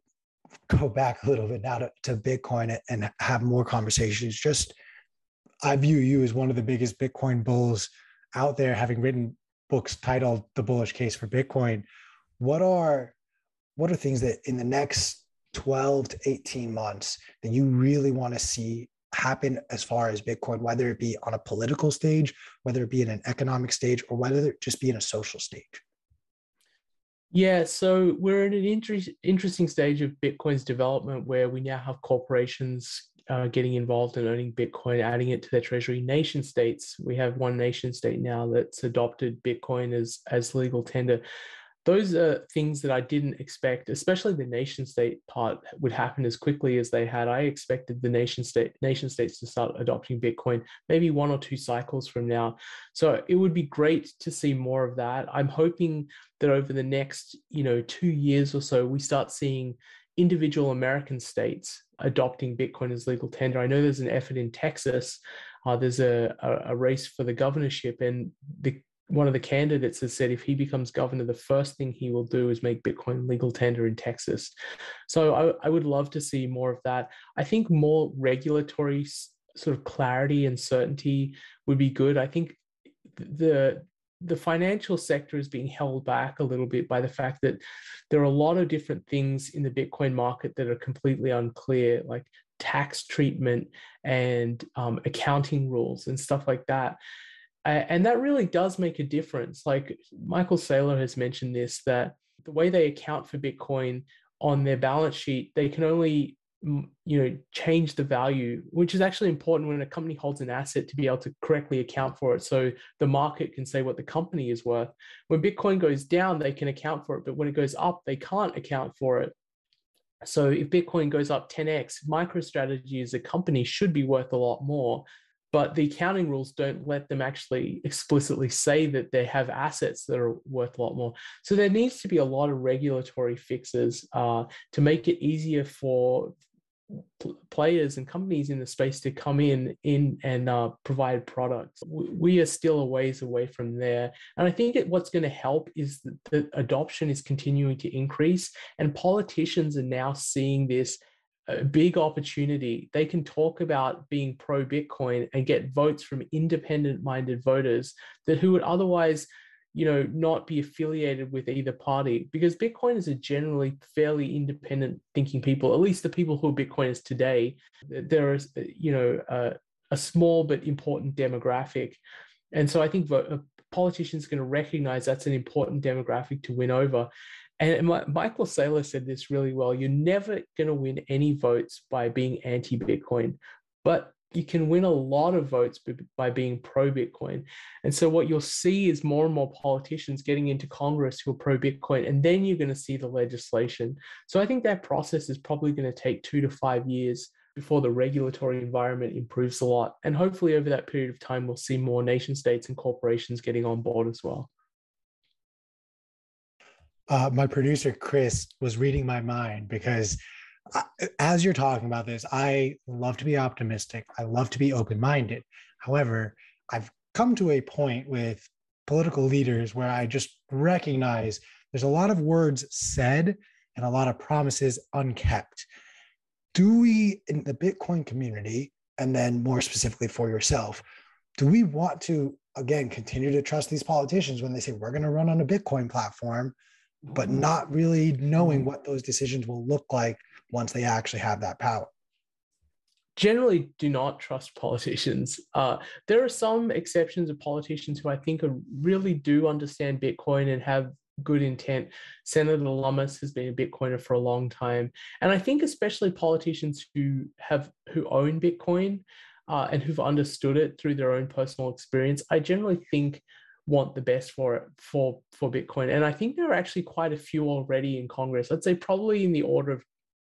S1: go back a little bit now to, to bitcoin and have more conversations just I view you as one of the biggest Bitcoin bulls out there, having written books titled "The Bullish Case for Bitcoin." What are what are things that in the next 12 to 18 months that you really want to see happen as far as Bitcoin, whether it be on a political stage, whether it be in an economic stage, or whether it just be in a social stage?
S2: Yeah, so we're in an inter- interesting stage of Bitcoin's development where we now have corporations uh, getting involved in owning Bitcoin, adding it to their treasury. Nation states, we have one nation state now that's adopted Bitcoin as as legal tender. Those are things that I didn't expect, especially the nation state part would happen as quickly as they had. I expected the nation state nation states to start adopting Bitcoin maybe one or two cycles from now. So it would be great to see more of that. I'm hoping that over the next, you know, two years or so, we start seeing individual American states adopting Bitcoin as legal tender. I know there's an effort in Texas uh, there's a, a, a race for the governorship, and the one of the candidates has said if he becomes governor, the first thing he will do is make Bitcoin legal tender in Texas. So I, I would love to see more of that. I think more regulatory sort of clarity and certainty would be good. I think the the financial sector is being held back a little bit by the fact that there are a lot of different things in the Bitcoin market that are completely unclear, like tax treatment and um, accounting rules and stuff like that. And that really does make a difference. Like Michael Saylor has mentioned this that the way they account for Bitcoin on their balance sheet, they can only you know change the value which is actually important when a company holds an asset to be able to correctly account for it so the market can say what the company is worth. When bitcoin goes down they can account for it but when it goes up they can't account for it. So if bitcoin goes up 10x microstrategy as a company should be worth a lot more but the accounting rules don't let them actually explicitly say that they have assets that are worth a lot more. So there needs to be a lot of regulatory fixes uh, to make it easier for players and companies in the space to come in in and uh, provide products. We are still a ways away from there, and I think what's going to help is that the adoption is continuing to increase, and politicians are now seeing this a big opportunity. They can talk about being pro Bitcoin and get votes from independent minded voters that who would otherwise you know not be affiliated with either party. Because bitcoiners are generally fairly independent thinking people at least the people who are bitcoiners today. There is you know a, a small but important demographic. And so i think uh, politicians are going to recognize that's an important demographic to win over and michael saylor said this really well you're never going to win any votes by being anti-bitcoin but you can win a lot of votes by being pro Bitcoin. And so what you'll see is more and more politicians getting into Congress who are pro Bitcoin, and then you're going to see the legislation. So I think that process is probably going to take two to five years before the regulatory environment improves a lot. And hopefully over that period of time, we'll see more nation states and corporations getting on board as well.
S1: Uh, my producer, Chris, was reading my mind because as you're talking about this, I love to be optimistic. I love to be open minded. However, I've come to a point with political leaders where I just recognize there's a lot of words said and a lot of promises unkept. Do we, in the Bitcoin community, and then more specifically for yourself, do we want to, again, continue to trust these politicians when they say we're going to run on a Bitcoin platform, but not really knowing what those decisions will look like once they actually have that power?
S2: Generally, do not trust <laughs> politicians. Uh, there are some exceptions of politicians who I think really do understand Bitcoin and have good intent. Senator Lummis has been a Bitcoiner for a long time, and I think especially politicians who have who own Bitcoin uh, and who've understood it through their own personal experience. I generally think want the best for it for for Bitcoin, and I think there are actually quite a few already in Congress. I'd say probably in the order of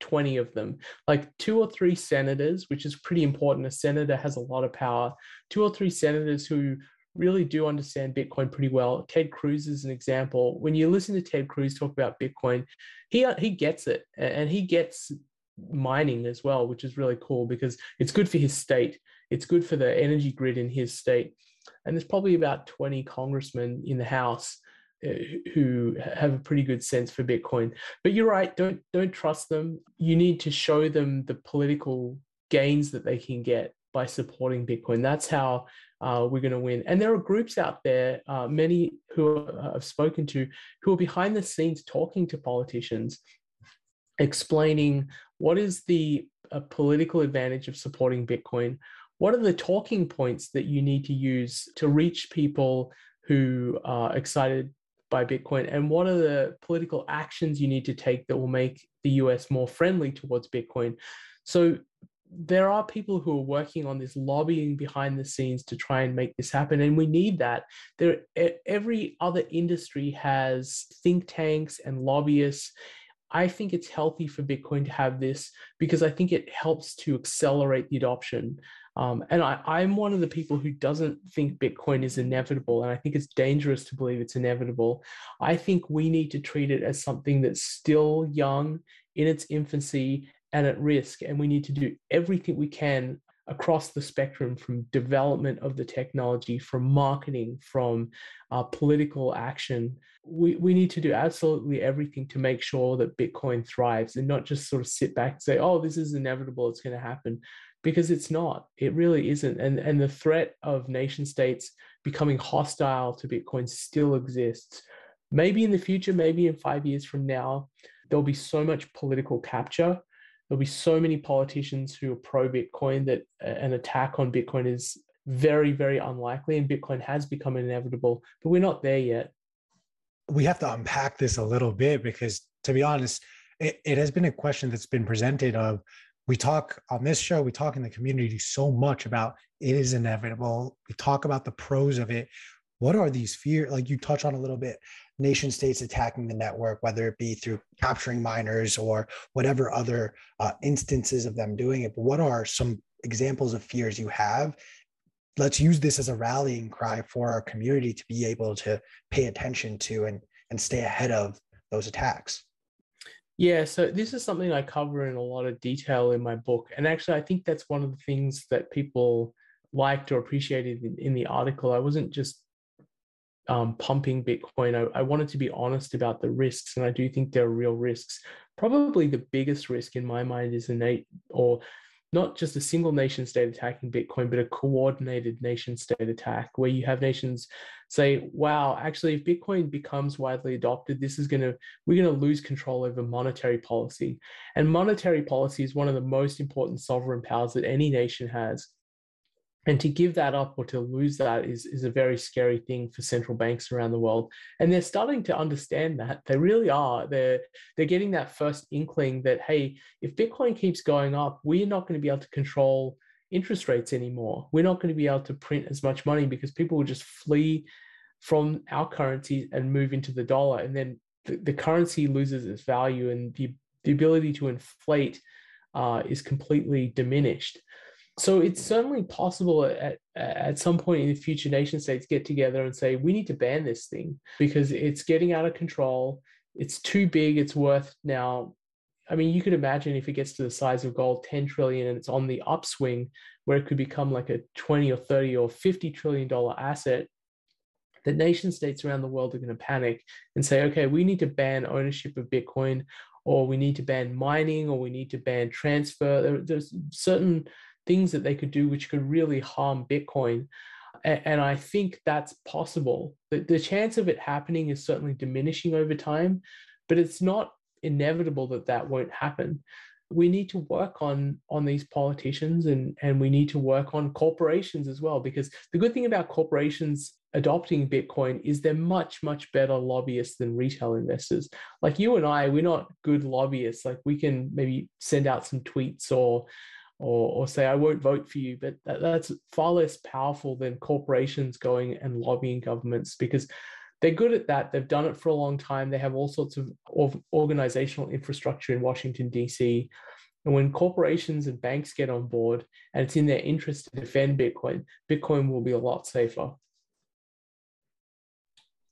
S2: 20 of them, like two or three senators, which is pretty important. A senator has a lot of power. Two or three senators who really do understand Bitcoin pretty well. Ted Cruz is an example. When you listen to Ted Cruz talk about Bitcoin, he he gets it, and he gets mining as well, which is really cool because it's good for his state. It's good for the energy grid in his state. And there's probably about 20 congressmen in the House uh, who have a pretty good sense for Bitcoin. But you're right, don't don't trust them. You need to show them the political gains that they can get by supporting Bitcoin. That's how uh, we're going to win. And there are groups out there, uh, many who I've spoken to, who are behind the scenes talking to politicians, explaining what is the uh, political advantage of supporting Bitcoin. What are the talking points that you need to use to reach people who are excited by Bitcoin, and what are the political actions you need to take that will make the US more friendly towards Bitcoin? So there are people who are working on this lobbying behind the scenes to try and make this happen and we need that. There every other industry has think tanks and lobbyists. I think it's healthy for bitcoin to have this because i think it helps to accelerate the adoption um, and I, I'm one of the people who doesn't think Bitcoin is inevitable, and I think it's dangerous to believe it's inevitable. I think we need to treat it as something that's still young, in its infancy, and at risk, and we need to do everything we can across the spectrum from development of the technology, from marketing, from uh, political action. We, we need to do absolutely everything to make sure that Bitcoin thrives and not just sort of sit back and say, oh, this is inevitable, it's going to happen, because it's not. It really isn't. And, and the threat of nation states becoming hostile to Bitcoin still exists. Maybe in the future, maybe in five years from now, there'll be so much political capture there'll be so many politicians who are pro Bitcoin that an attack on Bitcoin is very, very unlikely, and Bitcoin has become inevitable, but we're not there yet.
S1: We have to unpack this a little bit because, to be honest, it, it has been a question that's been presented of we talk on this show, we talk in the community so much about it is inevitable. We talk about the pros of it. What are these fears? Like you touch on a little bit, nation states attacking the network, whether it be through capturing miners or whatever other uh, instances of them doing it. But what are some examples of fears you have? Let's use this as a rallying cry for our community to be able to pay attention to and, and stay ahead of those attacks.
S2: Yeah, so this is something I cover in a lot of detail in my book. And actually, I think that's one of the things that people liked or appreciated in, in the article. I wasn't just um, pumping Bitcoin, I, I, wanted to be honest about the risks, and I do think there are real risks. Probably the biggest risk in my mind is innate, or not just a single nation state attacking Bitcoin, but a coordinated nation state attack where you have nations say, wow, actually, if Bitcoin becomes widely adopted, this is going to, we're going to lose control over monetary policy. And monetary policy is one of the most important sovereign powers that any nation has and to give that up or to lose that is, is a very scary thing for central banks around the world. And they're starting to understand that. They really are. They're they're getting that first inkling that hey if bitcoin keeps going up we're not going to be able to control interest rates anymore. We're not going to be able to print as much money because people will just flee from our currency and move into the dollar. And then the, the currency loses its value and the, the ability to inflate uh, is completely diminished so it's certainly possible at, at some point in the future nation states get together and say we need to ban this thing because it's getting out of control. It's too big. It's worth now. I mean you could imagine if it gets to the size of gold 10 trillion and it's on the upswing where it could become like a 20 or 30 or 50 trillion dollar asset the nation states around the world are going to panic and say okay we need to ban ownership of bitcoin or we need to ban mining or we need to ban transfer. There, there's certain things that they could do which could really harm Bitcoin. And I think that's possible. The, chance of it happening is certainly diminishing over time, but it's not inevitable that that won't happen. We need to work on on these politicians and and we need to work on corporations as well because the good thing about corporations adopting Bitcoin is they're much, much better lobbyists than retail investors. Like you and I, we're not good lobbyists. Like we can maybe send out some tweets or or, or say, I won't vote for you. But that, that's far less powerful than corporations going and lobbying governments because they're good at that. They've done it for a long time. They have all sorts of, organizational infrastructure in Washington, D.C. And when corporations and banks get on board and it's in their interest to defend Bitcoin, Bitcoin will be a lot safer.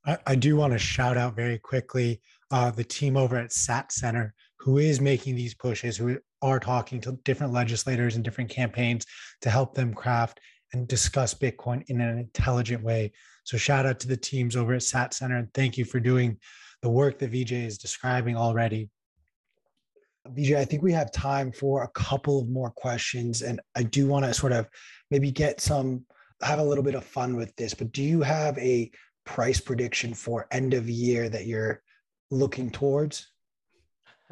S1: I, I do want to shout out very quickly uh, the team over at SAT Center who is making these pushes, who are talking to different legislators and different campaigns to help them craft and discuss Bitcoin in an intelligent way. So shout out to the teams over at SAT Center and thank you for doing the work that VJ is describing already. VJ, I think we have time for a couple of more questions, and I do want to sort of maybe get some, have a little bit of fun with this. But do you have a price prediction for end of year that you're looking towards?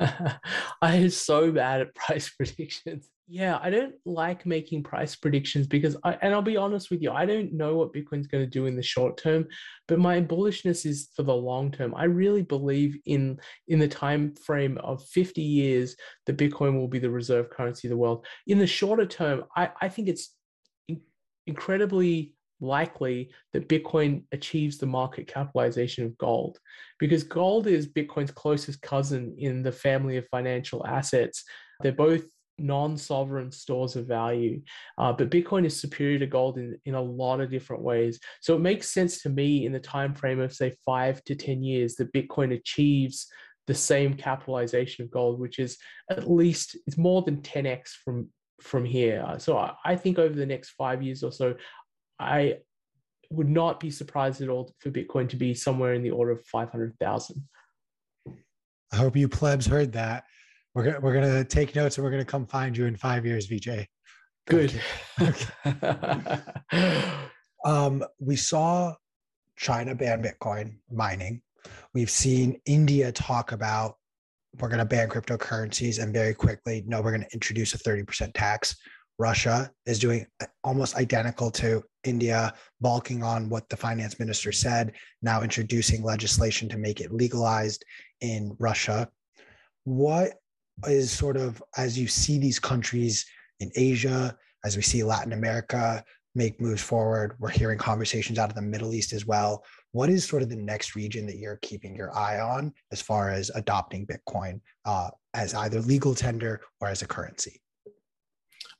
S1: <laughs>
S2: I am so bad at <laughs> price predictions. Yeah, I don't like making price predictions because I and I'll be honest with you, I don't know what Bitcoin's going to do in the short term, but my bullishness is for the long term. I really believe in in the time frame of 50 years that Bitcoin will be the reserve currency of the world. In the shorter term, I, I think it's in, incredibly likely that Bitcoin achieves the market capitalization of gold because gold is Bitcoin's closest cousin in the family of financial assets. They're both non-sovereign stores of value uh, but bitcoin is superior to gold in, in a lot of different ways so it makes sense to me in the time frame of say five to ten years that bitcoin achieves the same capitalization of gold which is at least it's more than 10x from from here. So I, I think over the next five years or so, I would not be surprised at all for Bitcoin to be somewhere in the order of 500,000.
S1: I hope you plebs heard that. We're we're gonna take notes and we're gonna come find you in five years, VJ.
S2: Good. <laughs>
S1: um, we saw China ban Bitcoin mining. We've seen India talk about we're going to ban cryptocurrencies and very quickly, no, we're going to introduce a 30% tax. Russia is doing almost identical to India, balking on what the finance minister said, now introducing legislation to make it legalized in Russia. What is sort of, as you see these countries in Asia, as we see Latin America make moves forward, we're hearing conversations out of the Middle East as well. What is sort of the next region that you're keeping your eye on as far as adopting Bitcoin uh, as either legal tender or as a currency?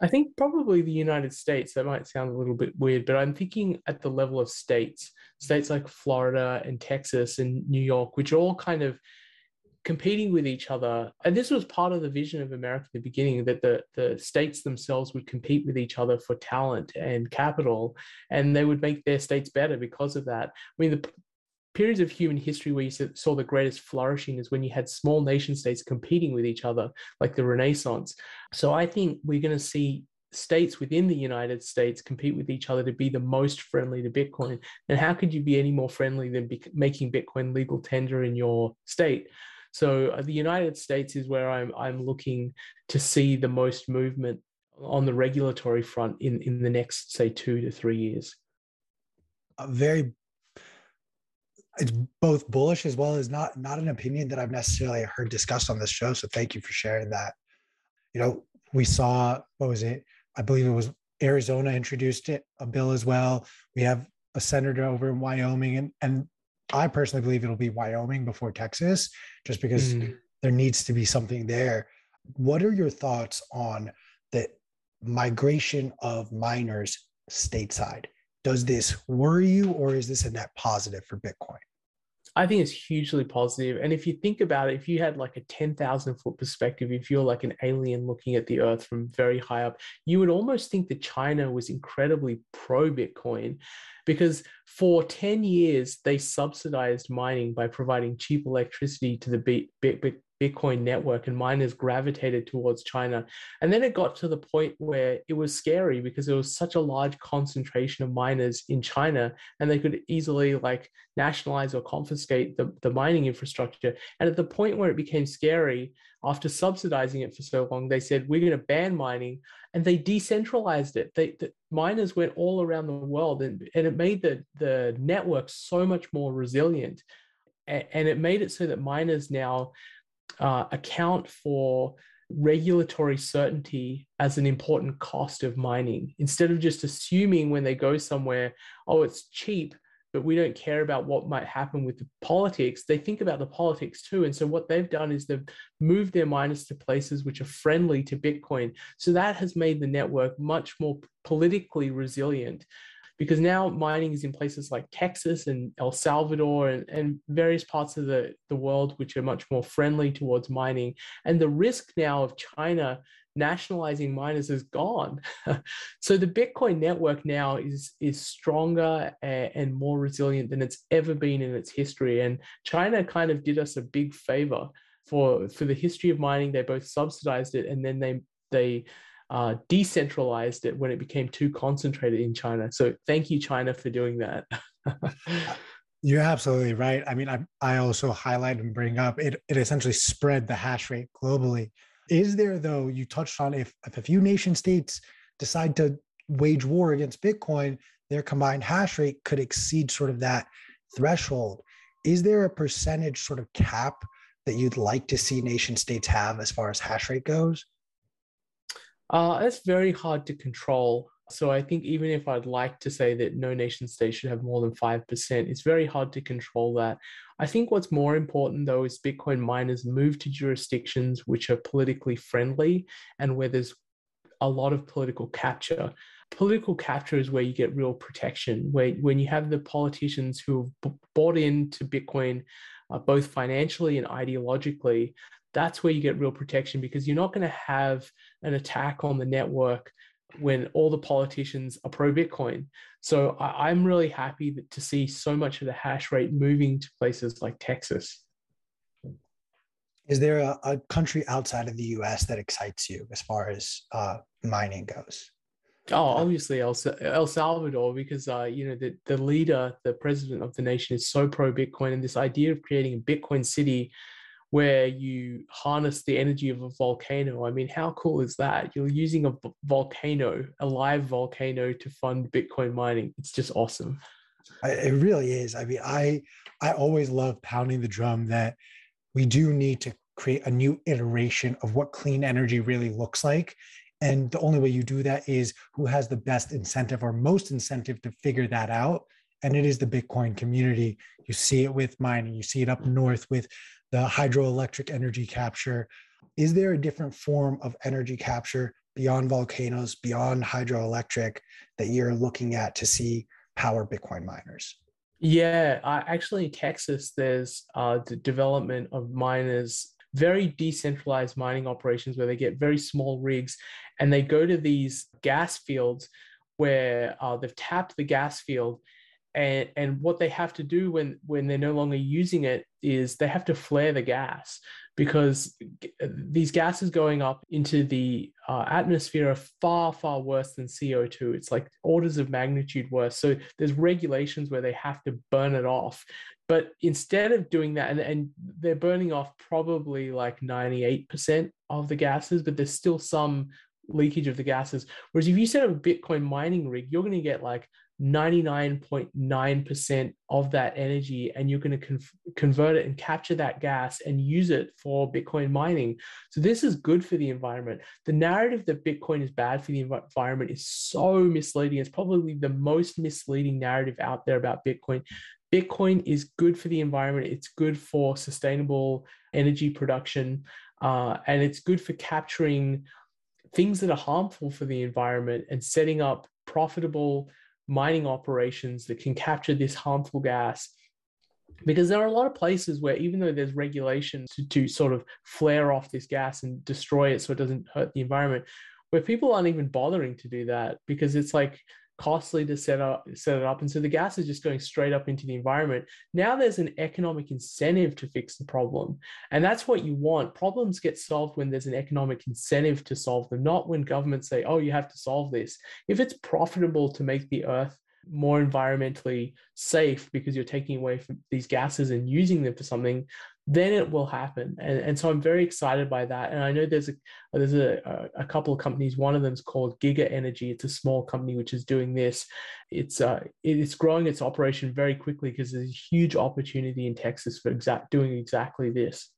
S2: I think probably the United States. That might sound a little bit weird, but I'm thinking at the level of states, states like Florida and Texas and New York, which are all kind of competing with each other. And this was part of the vision of America in the beginning that the, the states themselves would compete with each other for talent and capital, and they would make their states better because of that. I mean, the periods of human history where you saw the greatest flourishing is when you had small nation states competing with each other, like the Renaissance. So I think we're going to see states within the United States compete with each other to be the most friendly to Bitcoin. And how could you be any more friendly than be- making Bitcoin legal tender in your state? So uh, the United States is where I'm I'm looking to see the most movement on the regulatory front in in the next say two to three years.
S1: A very it's both bullish as well as not not an opinion that I've necessarily heard discussed on this show. So thank you for sharing that. You know, we saw what was it? I believe it was Arizona introduced it a bill as well. We have a senator over in Wyoming, and and I personally believe it'll be Wyoming before Texas, just because mm. there needs to be something there. What are your thoughts on the migration of miners stateside? Does this worry you, or is this a net positive for Bitcoin?
S2: I think it's hugely positive. And if you think about it, if you had like a 10,000 foot perspective, if you're like an alien looking at the earth from very high up, you would almost think that China was incredibly pro Bitcoin because for 10 years they subsidized mining by providing cheap electricity to the Bitcoin network, and miners gravitated towards China. And then it got to the point where it was scary because there was such a large concentration of miners in China, and they could easily like nationalize or confiscate the, the mining infrastructure. And at the point where it became scary, after subsidizing it for so long, they said, We're going to ban mining. And they decentralized it. They, the miners went all around the world, and, and it made the, the network so much more resilient. And it made it so that miners now uh, account for regulatory certainty as an important cost of mining instead of just assuming when they go somewhere, oh, it's cheap, but we don't care about what might happen with the politics. They think about the politics too. And so what they've done is they've moved their miners to places which are friendly to Bitcoin. So that has made the network much more politically resilient because now mining is in places like Texas and El Salvador and, and various parts of the, the world which are much more friendly towards mining. And the risk now of China nationalizing miners is gone. <laughs> so the Bitcoin network now is is stronger and, and, more resilient than it's ever been in its history. And China kind of did us a big favor for for the history of mining. They both subsidized it and then they they uh, decentralized it when it became too concentrated in China. So thank you, China, for doing that. <laughs>
S1: You're absolutely right. I mean, I, I also highlight and bring up it, it essentially spread the hash rate globally. Is there, though, you touched on if, if a few nation states decide to wage war against Bitcoin, their combined hash rate could exceed sort of that threshold. Is there a percentage sort of cap that you'd like to see nation states have as far as hash rate goes?
S2: Uh, it's very hard to control. So I think even if I'd like to say that no nation state should have more than 5%, it's very hard to control that. I think what's more important though is Bitcoin miners move to jurisdictions which are politically friendly and where there's a lot of political capture. Political capture is where you get real protection, where when you have the politicians who have bought into Bitcoin, uh, both financially and ideologically, that's where you get real protection because you're not going to have an attack on the network when all the politicians are pro Bitcoin. So I, am really happy to see so much of the hash rate moving to places like Texas.
S1: Is there a, a country outside of the US that excites you as far as uh, mining goes?
S2: Oh, obviously El, El Salvador, because uh, you know the, the leader, the president of the nation, is so pro Bitcoin, and this idea of creating a Bitcoin city where you harness the energy of a volcano. I mean, how cool is that? You're using a volcano, a live volcano, to fund Bitcoin mining. It's just awesome.
S1: It really is. I mean, I I always love pounding the drum that we do need to create a new iteration of what clean energy really looks like. And the only way you do that is who has the best incentive or most incentive to figure that out. And it is the Bitcoin community. You see it with mining, you see it up north with the hydroelectric energy capture. Is there a different form of energy capture beyond volcanoes, beyond hydroelectric that you're looking at to see power Bitcoin miners?
S2: Yeah, uh, actually, in Texas, there's uh, the development of miners, very decentralized mining operations where they get very small rigs and they go to these gas fields where uh, they've tapped the gas field and and what they have to do when when they're no longer using it is they have to flare the gas because these gases going up into the uh, atmosphere are far far worse than co2 it's like orders of magnitude worse. So there's regulations where they have to burn it off. But instead of doing that and, and they're burning off probably like 98% of the gases but there's still some leakage of the gases. Whereas if you set up a bitcoin mining rig you're going to get like 99.9% of that energy and you're going to con- convert it and capture that gas and use it for Bitcoin mining. So, this is good for the environment. The narrative that Bitcoin is bad for the environment is so misleading. It's probably the most misleading narrative out there about Bitcoin. Bitcoin is good for the environment, it's good for sustainable energy production, uh, and it's good for capturing things that are harmful for the environment and setting up profitable mining operations that can capture this harmful gas. Because there are a lot of places where even though there's regulations to, to, sort of flare off this gas and destroy it so it doesn't hurt the environment where people aren't even bothering to do that because it's like costly to set up set it up and so the gas is just going straight up into the environment. Now there's an economic incentive to fix the problem and that's what you want. Problems get solved when there's an economic incentive to solve them not when governments say oh you have to solve this. If it's profitable to make the earth more environmentally safe because you're taking away from these gases and using them for something then it will happen. And, and so I'm very excited by that. And I know there's a there's a, a couple of companies. One of them is called Giga Energy. It's a small company which is doing this. It's uh it's growing its operation very quickly because there's a huge opportunity in Texas for exact doing exactly this.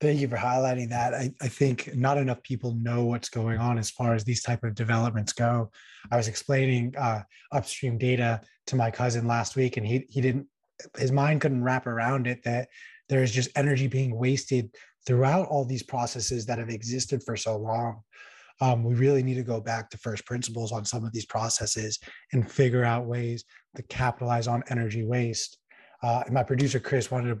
S1: Thank you for highlighting that. I, I think not enough people know what's going on as far as these type of developments go. I was explaining uh, upstream data to my cousin last week, and he he didn't his mind couldn't wrap around it that there's just energy being wasted throughout all these processes that have existed for so long. Um, we really need to go back to first principles on some of these processes and figure out ways to capitalize on energy waste. Uh, my producer Chris wanted to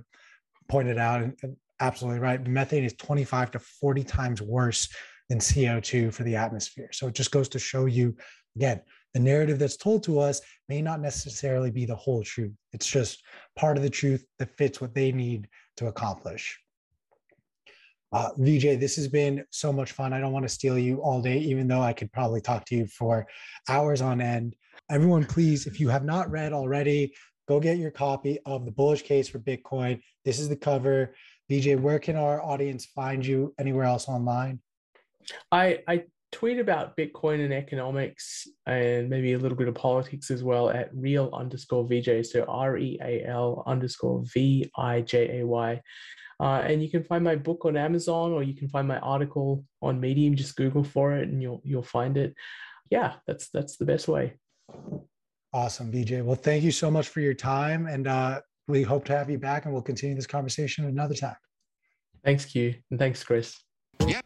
S1: point it out, and, and absolutely right. Methane is 25 to 40 times worse than CO2 for the atmosphere. So it just goes to show you again the narrative that's told to us may not necessarily be the whole truth. It's just part of the truth that fits what they need to accomplish. Uh, Vijay, this has been so much fun. I don't want to steal you all day, even though I could probably talk to you for hours on end. Everyone, please, if you have not read already, go get your copy of The Bullish Case for Bitcoin. This is the cover. Vijay, where can our audience find you anywhere else online?
S2: I, I tweet about Bitcoin and economics and maybe a little bit of politics as well at real underscore Vijay. So R E A L underscore V I J A Y. Uh, and you can find my book on Amazon or you can find my article on Medium. Just Google for it and you'll you'll find it. Yeah, that's that's the best way.
S1: Awesome, Vijay. Well, thank you so much for your time. And uh, we hope to have you back and we'll continue this conversation another time.
S2: Thanks, Q. And thanks, Chris.
S4: Yep.